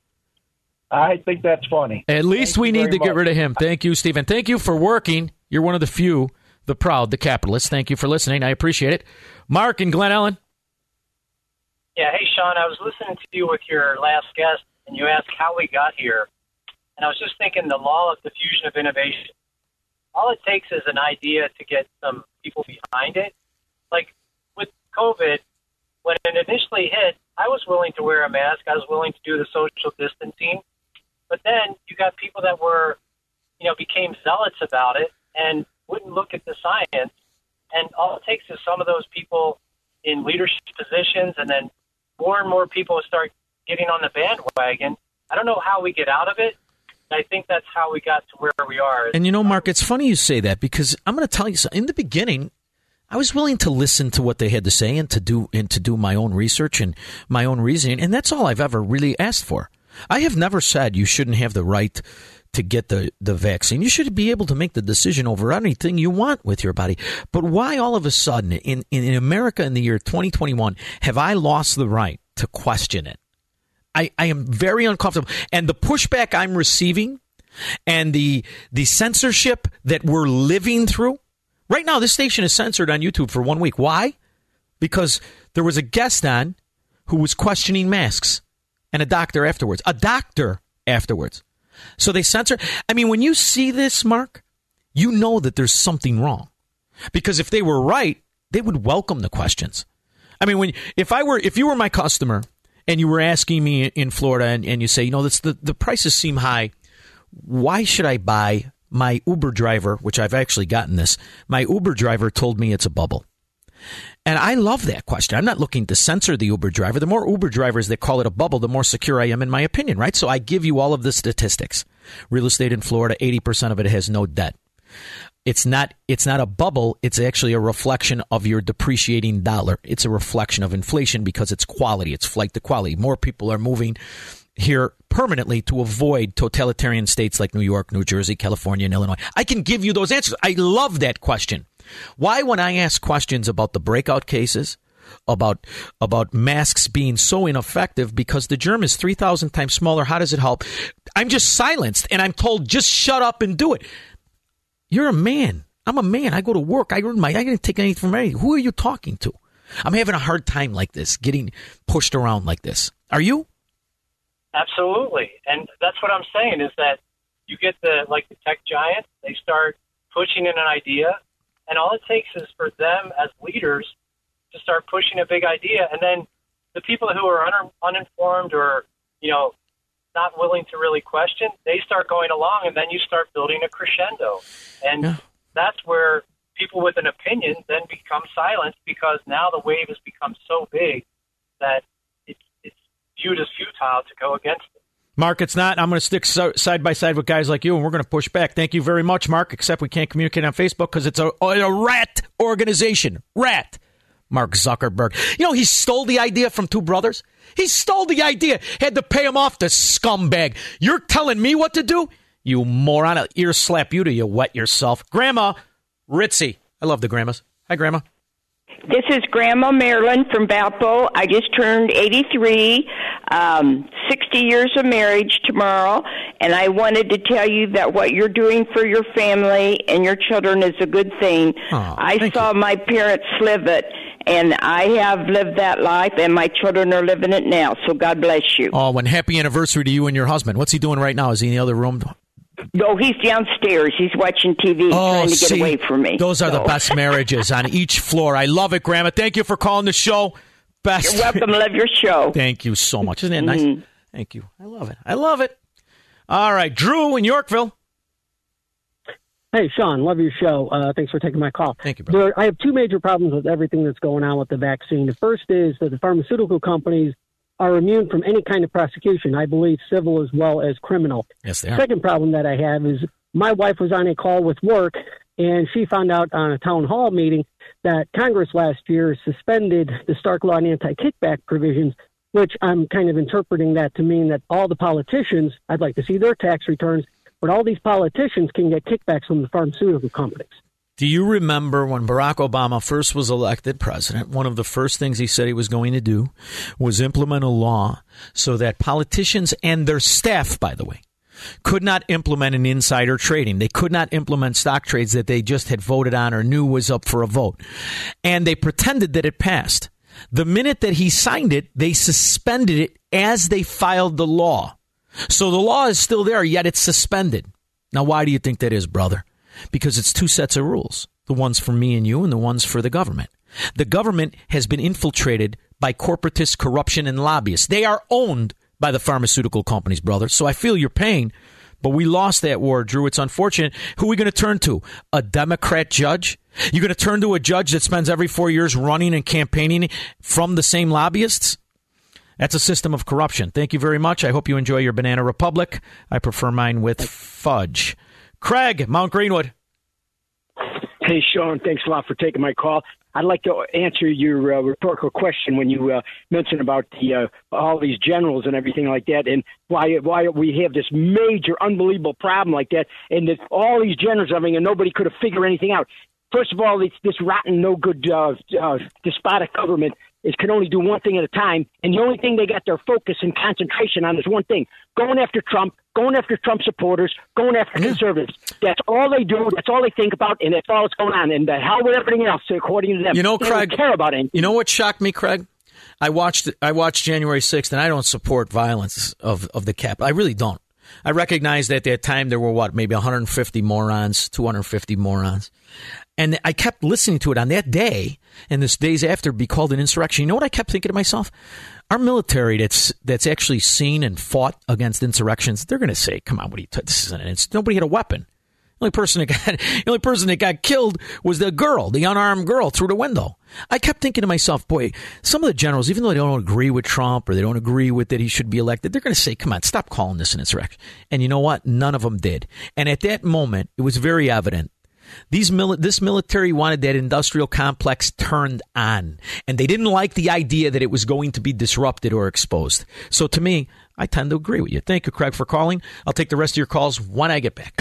I think that's funny. At least Thank we need to get rid of him. Thank you, Stephen. Thank you for working. You're one of the few, the proud, the capitalists. Thank you for listening. I appreciate it. Mark and Glen Ellyn. Yeah, hey Shaun, I was listening to you with your last guest, and you asked how we got here, and I was just thinking the law of diffusion of innovation. All it takes is an idea to get some people behind it. Like with COVID, when it initially hit, I was willing to wear a mask. I was willing to do the social distancing, but then you got people that were, you know, became zealots about it and wouldn't look at the science. And all it takes is some of those people in leadership positions, and then more and more people start getting on the bandwagon. I don't know how we get out of it. I think that's how we got to where we are. And you know, Mark, it's funny you say that because I'm going to tell you something. In the beginning, I was willing to listen to what they had to say and to do and to do my own research and my own reasoning, and that's all I've ever really asked for. I have never said you shouldn't have the right to get the, the vaccine. You should be able to make the decision over anything you want with your body. But why all of a sudden in, in, America in the year 2021 have I lost the right to question it? I, I am very uncomfortable. And the pushback I'm receiving and the the censorship that we're living through. Right now, this station is censored on YouTube for one week. Why? Because there was a guest on who was questioning masks and a doctor afterwards. A doctor afterwards. So they censor. I mean, when you see this, Mark, you know that there's something wrong. Because if they were right, they would welcome the questions. I mean, when if I were if you were my customer and you were asking me in Florida, and, and you say, you know, this, the, the prices seem high. Why should I buy my Uber driver, which I've actually gotten this? My Uber driver told me it's a bubble. And I love that question. I'm not looking to censor the Uber driver. The more Uber drivers that call it a bubble, the more secure I am in my opinion, right? So I give you all of the statistics. Real estate in Florida, 80% of it has no debt. It's not it's not a bubble, it's actually a reflection of your depreciating dollar. It's a reflection of inflation because it's quality, it's flight to quality. More people are moving here permanently to avoid totalitarian states like New York, New Jersey, California, and Illinois. I can give you those answers. I love that question. Why, when I ask questions about the breakout cases, about about masks being so ineffective because the germ is 3000 times smaller how does it help? I'm just silenced and i'm told just shut up and do it. You're a man. I'm a man. I go to work. I earn my i didn't take anything from anything who are you talking to? I'm having a hard time like this getting pushed around like this. Are you? Absolutely, and that's what I'm saying is that you get the like the tech giants, they start pushing in an idea, and all it takes is for them as leaders to start pushing a big idea, and then the people who are un- uninformed or you know not willing to really question, they start going along, and then you start building a crescendo, and that's where people with an opinion then become silenced because now the wave has become so big that it's it's viewed as futile to go against it. Mark, it's not. I'm going to stick so, side by side with guys like you, and we're going to push back. Thank you very much, Mark. Except we can't communicate on Facebook because it's a, a rat organization. Rat. Mark Zuckerberg. You know, he stole the idea from two brothers. He stole the idea. Had to pay him off, the scumbag. You're telling me what to do? You moron. I'll ear slap you till you wet yourself. Grandma, Ritzy. I love the grandmas. Hi, Grandma. This is Grandma Marilyn from Valpo. I just turned 83, um, 60 years of marriage tomorrow, and I wanted to tell you that what you're doing for your family and your children is a good thing. I saw my parents live it, and I have lived that life, and my children are living it now. So God bless you. Oh, and happy anniversary to you and your husband. What's he doing right now? Is he in the other room? No, he's downstairs. He's watching TV, oh, trying to get Oh, away from me. Those are the best marriages on each floor. I love it, Grandma. Thank you for calling the show. Best. You're welcome. Love your show. [laughs] Thank you so much. Isn't it nice? Mhm. Thank you. I love it. I love it. All right, Drew in Yorkville. Hey, Shaun, love your show. Uh, thanks for taking my call. Thank you, brother. There, I have two major problems with everything that's going on with the vaccine. The first is that the pharmaceutical companies are immune from any kind of prosecution, I believe civil as well as criminal. Yes, they are. second problem that I have is my wife was on a call with work, and she found out on a town hall meeting that Congress last year suspended the Stark Law and anti kickback provisions, which I'm kind of interpreting that to mean that all the politicians, I'd like to see their tax returns, but all these politicians can get kickbacks from the pharmaceutical companies. Do you remember when Barack Obama first was elected president? One of the first things he said he was going to do was implement a law so that politicians and their staff, by the way, could not implement an insider trading. They could not implement stock trades that they just had voted on or knew was up for a vote. And they pretended that it passed. The minute that he signed it, they suspended it as they filed the law. So the law is still there, yet it's suspended. Now, why do you think that is, brother? Because it's two sets of rules the ones for me and you, and the ones for the government. The government has been infiltrated by corporatist corruption and lobbyists. They are owned by the pharmaceutical companies, brother. So I feel your pain, but we lost that war, Drew. It's unfortunate. Who are we going to turn to? A Democrat judge? You're going to turn to a judge that spends every four years running and campaigning from the same lobbyists? That's a system of corruption. Thank you very much. I hope you enjoy your Banana Republic. I prefer mine with fudge. Craig, Mount Greenwood. Hey, Shaun, thanks a lot for taking my call. I'd like to answer your uh, rhetorical question when you uh, mentioned about the uh, all these generals and everything like that, and why why we have this major, unbelievable problem like that, and that all these generals, I mean, and nobody could have figured anything out. First of all, it's this rotten, no good, uh, uh, despotic government is can only do one thing at a time, and the only thing they got their focus and concentration on is one thing: going after Trump, going after Trump supporters, going after conservatives. That's all they do. That's all they think about, and that's all that's going on. And the hell with everything else, according to them. You know, they don't Craig. care about anything. You know what shocked me, Craig? I watched I watched January 6th, and I don't support violence of of the cap. I really don't. I recognize that at that time there were what maybe 150 morons, 250 morons. And I kept listening to it on that day and this days after be called an insurrection. You know what I kept thinking to myself? Our military that's that's actually seen and fought against insurrections, they're going to say, "Come on, what are you? T- this isn't an Nobody had a weapon. The only person that got [laughs] the only person that got killed was the girl, the unarmed girl through the window. I kept thinking to myself, boy, some of the generals, even though they don't agree with Trump or they don't agree with that he should be elected, they're going to say, "Come on, stop calling this an insurrection." And you know what? None of them did. And at that moment, it was very evident these mili- this military wanted that industrial complex turned on, and they didn't like the idea that it was going to be disrupted or exposed. So to me, I tend to agree with you. Thank you, Craig, for calling. I'll take the rest of your calls when I get back.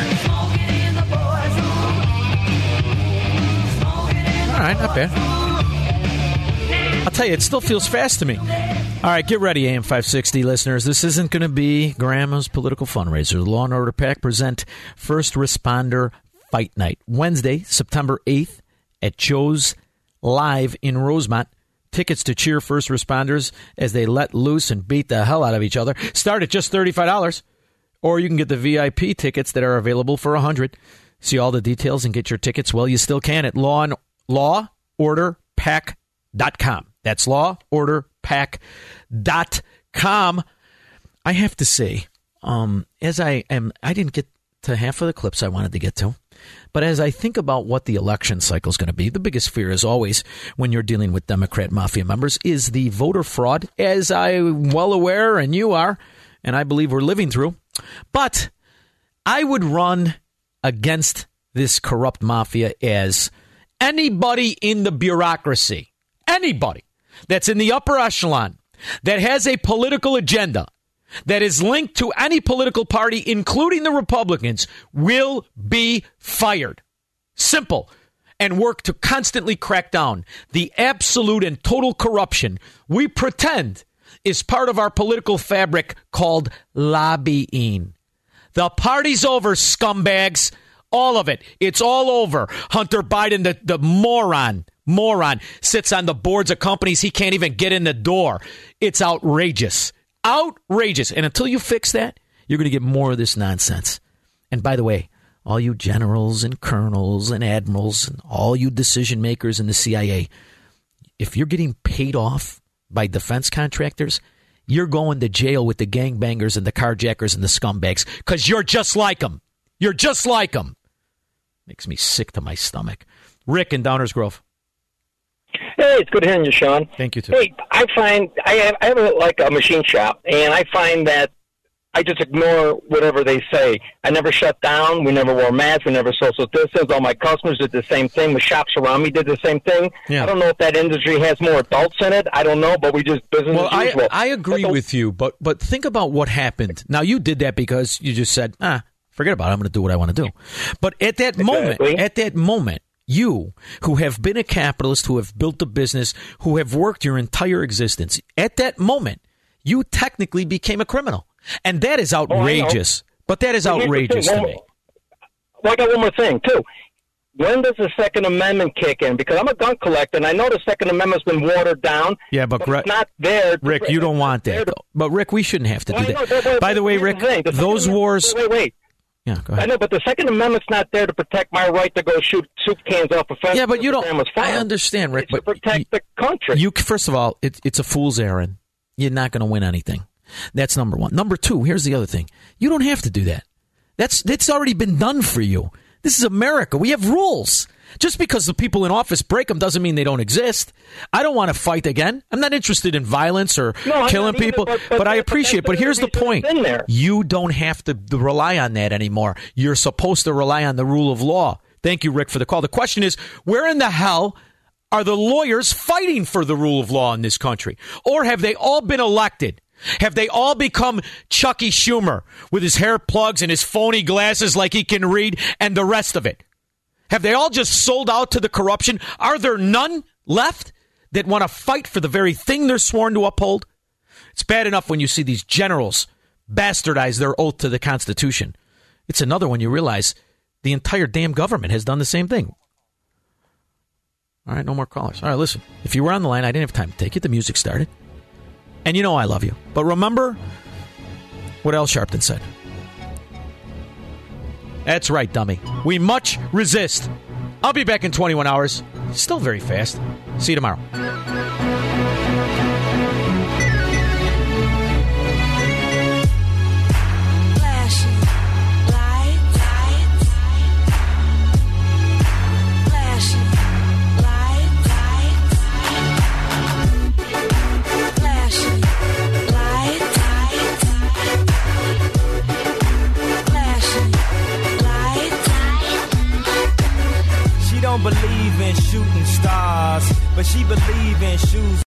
All right, not bad. I'll tell you, it still feels fast to me. All right, get ready, AM 560 listeners. This isn't going to be Grandma's political fundraiser. The Law and Order PAC present First Responder Fight Night, Wednesday, September 8th at Joe's Live in Rosemont. Tickets to cheer first responders as they let loose and beat the hell out of each other start at just $35. Or you can get the VIP tickets that are available for 100 See all the details and get your tickets. Well, you still can at law and laworderpack.com. That's laworderpack.com. I have to say, um, as I am, I didn't get to half of the clips I wanted to get to. But as I think about what the election cycle is going to be, the biggest fear, is always, when you're dealing with Democrat mafia members, is the voter fraud, as I'm well aware, and you are, and I believe we're living through. But I would run against this corrupt mafia as anybody in the bureaucracy, anybody that's in the upper echelon that has a political agenda that is linked to any political party, including the Republicans, will be fired. Simple. And work to constantly crack down the absolute and total corruption we pretend is part of our political fabric called lobbying. The party's over, scumbags. All of it. It's all over. Hunter Biden, the, the moron, moron, sits on the boards of companies he can't even get in the door. It's outrageous. Outrageous. And until you fix that, you're going to get more of this nonsense. And by the way, all you generals and colonels and admirals and all you decision makers in the CIA, if you're getting paid off by defense contractors, you're going to jail with the gangbangers and the carjackers and the scumbags because you're just like them. You're just like them. Makes me sick to my stomach. Rick in Downers Grove. Hey, it's good hearing you, Shaun. Thank you, too. Hey, I find I have I have a, like a machine shop, and I find that I just ignore whatever they say. I never shut down. We never wore masks. We never social distance. All my customers did the same thing. The shops around me did the same thing. Yeah. I don't know if that industry has more adults in it. I don't know, but we just business Well, as I, usual. I agree with you, but but think about what happened. Now you did that because you just said, ah, forget about it. I'm going to do what I want to do. But at that moment, at that moment, you who have been a capitalist, who have built a business, who have worked your entire existence, at that moment, you technically became a criminal, and that is oh, outrageous. but that is But outrageous to me. Well, I got one more thing too. When does the Second Amendment kick in? Because I'm a gun collector, and I know the Second Amendment's been watered down. Yeah, but, it's not there. to- Rick, you don't want that. But Rick, we shouldn't have to do that. but- but- By the way, Rick, the thing. The Second those wars. Wait, wait. Yeah, go ahead. I know, but the Second Amendment's not there to protect my right to go shoot soup cans off a fence. Yeah, but you don't. I understand, Rick, It's to but protect the country. You first of all, it, it's a fool's errand. You're not going to win anything. That's number one. Number two, here's the other thing. You don't have to do that. That's that's already been done for you. This is America. We have rules. Just because the people in office break them doesn't mean they don't exist. I don't want to fight again. I'm not interested in violence or No, killing either, people, but- but, but- I appreciate. But here's the point: you don't have to rely on that anymore. You're supposed to rely on the rule of law. Thank you, Rick, for the call. The question is, where in the hell are the lawyers fighting for the rule of law in this country? Or have they all been elected? Have they all become Chucky Schumer with his hair plugs and his phony glasses like he can read and the rest of it? Have they all just sold out to the corruption? Are there none left that want to fight for the very thing they're sworn to uphold? It's bad enough when you see these generals bastardize their oath to the Constitution. It's another when you realize the entire damn government has done the same thing. All right, no more callers. All right, listen. If you were on the line, I didn't have time to take it. The music started. And you know I love you. But remember what Al Sharpton said. That's right, dummy. We much resist I'll be back in 21 hours. Still very fast. See you tomorrow. Don't believe in shooting stars, but she believe in shoes.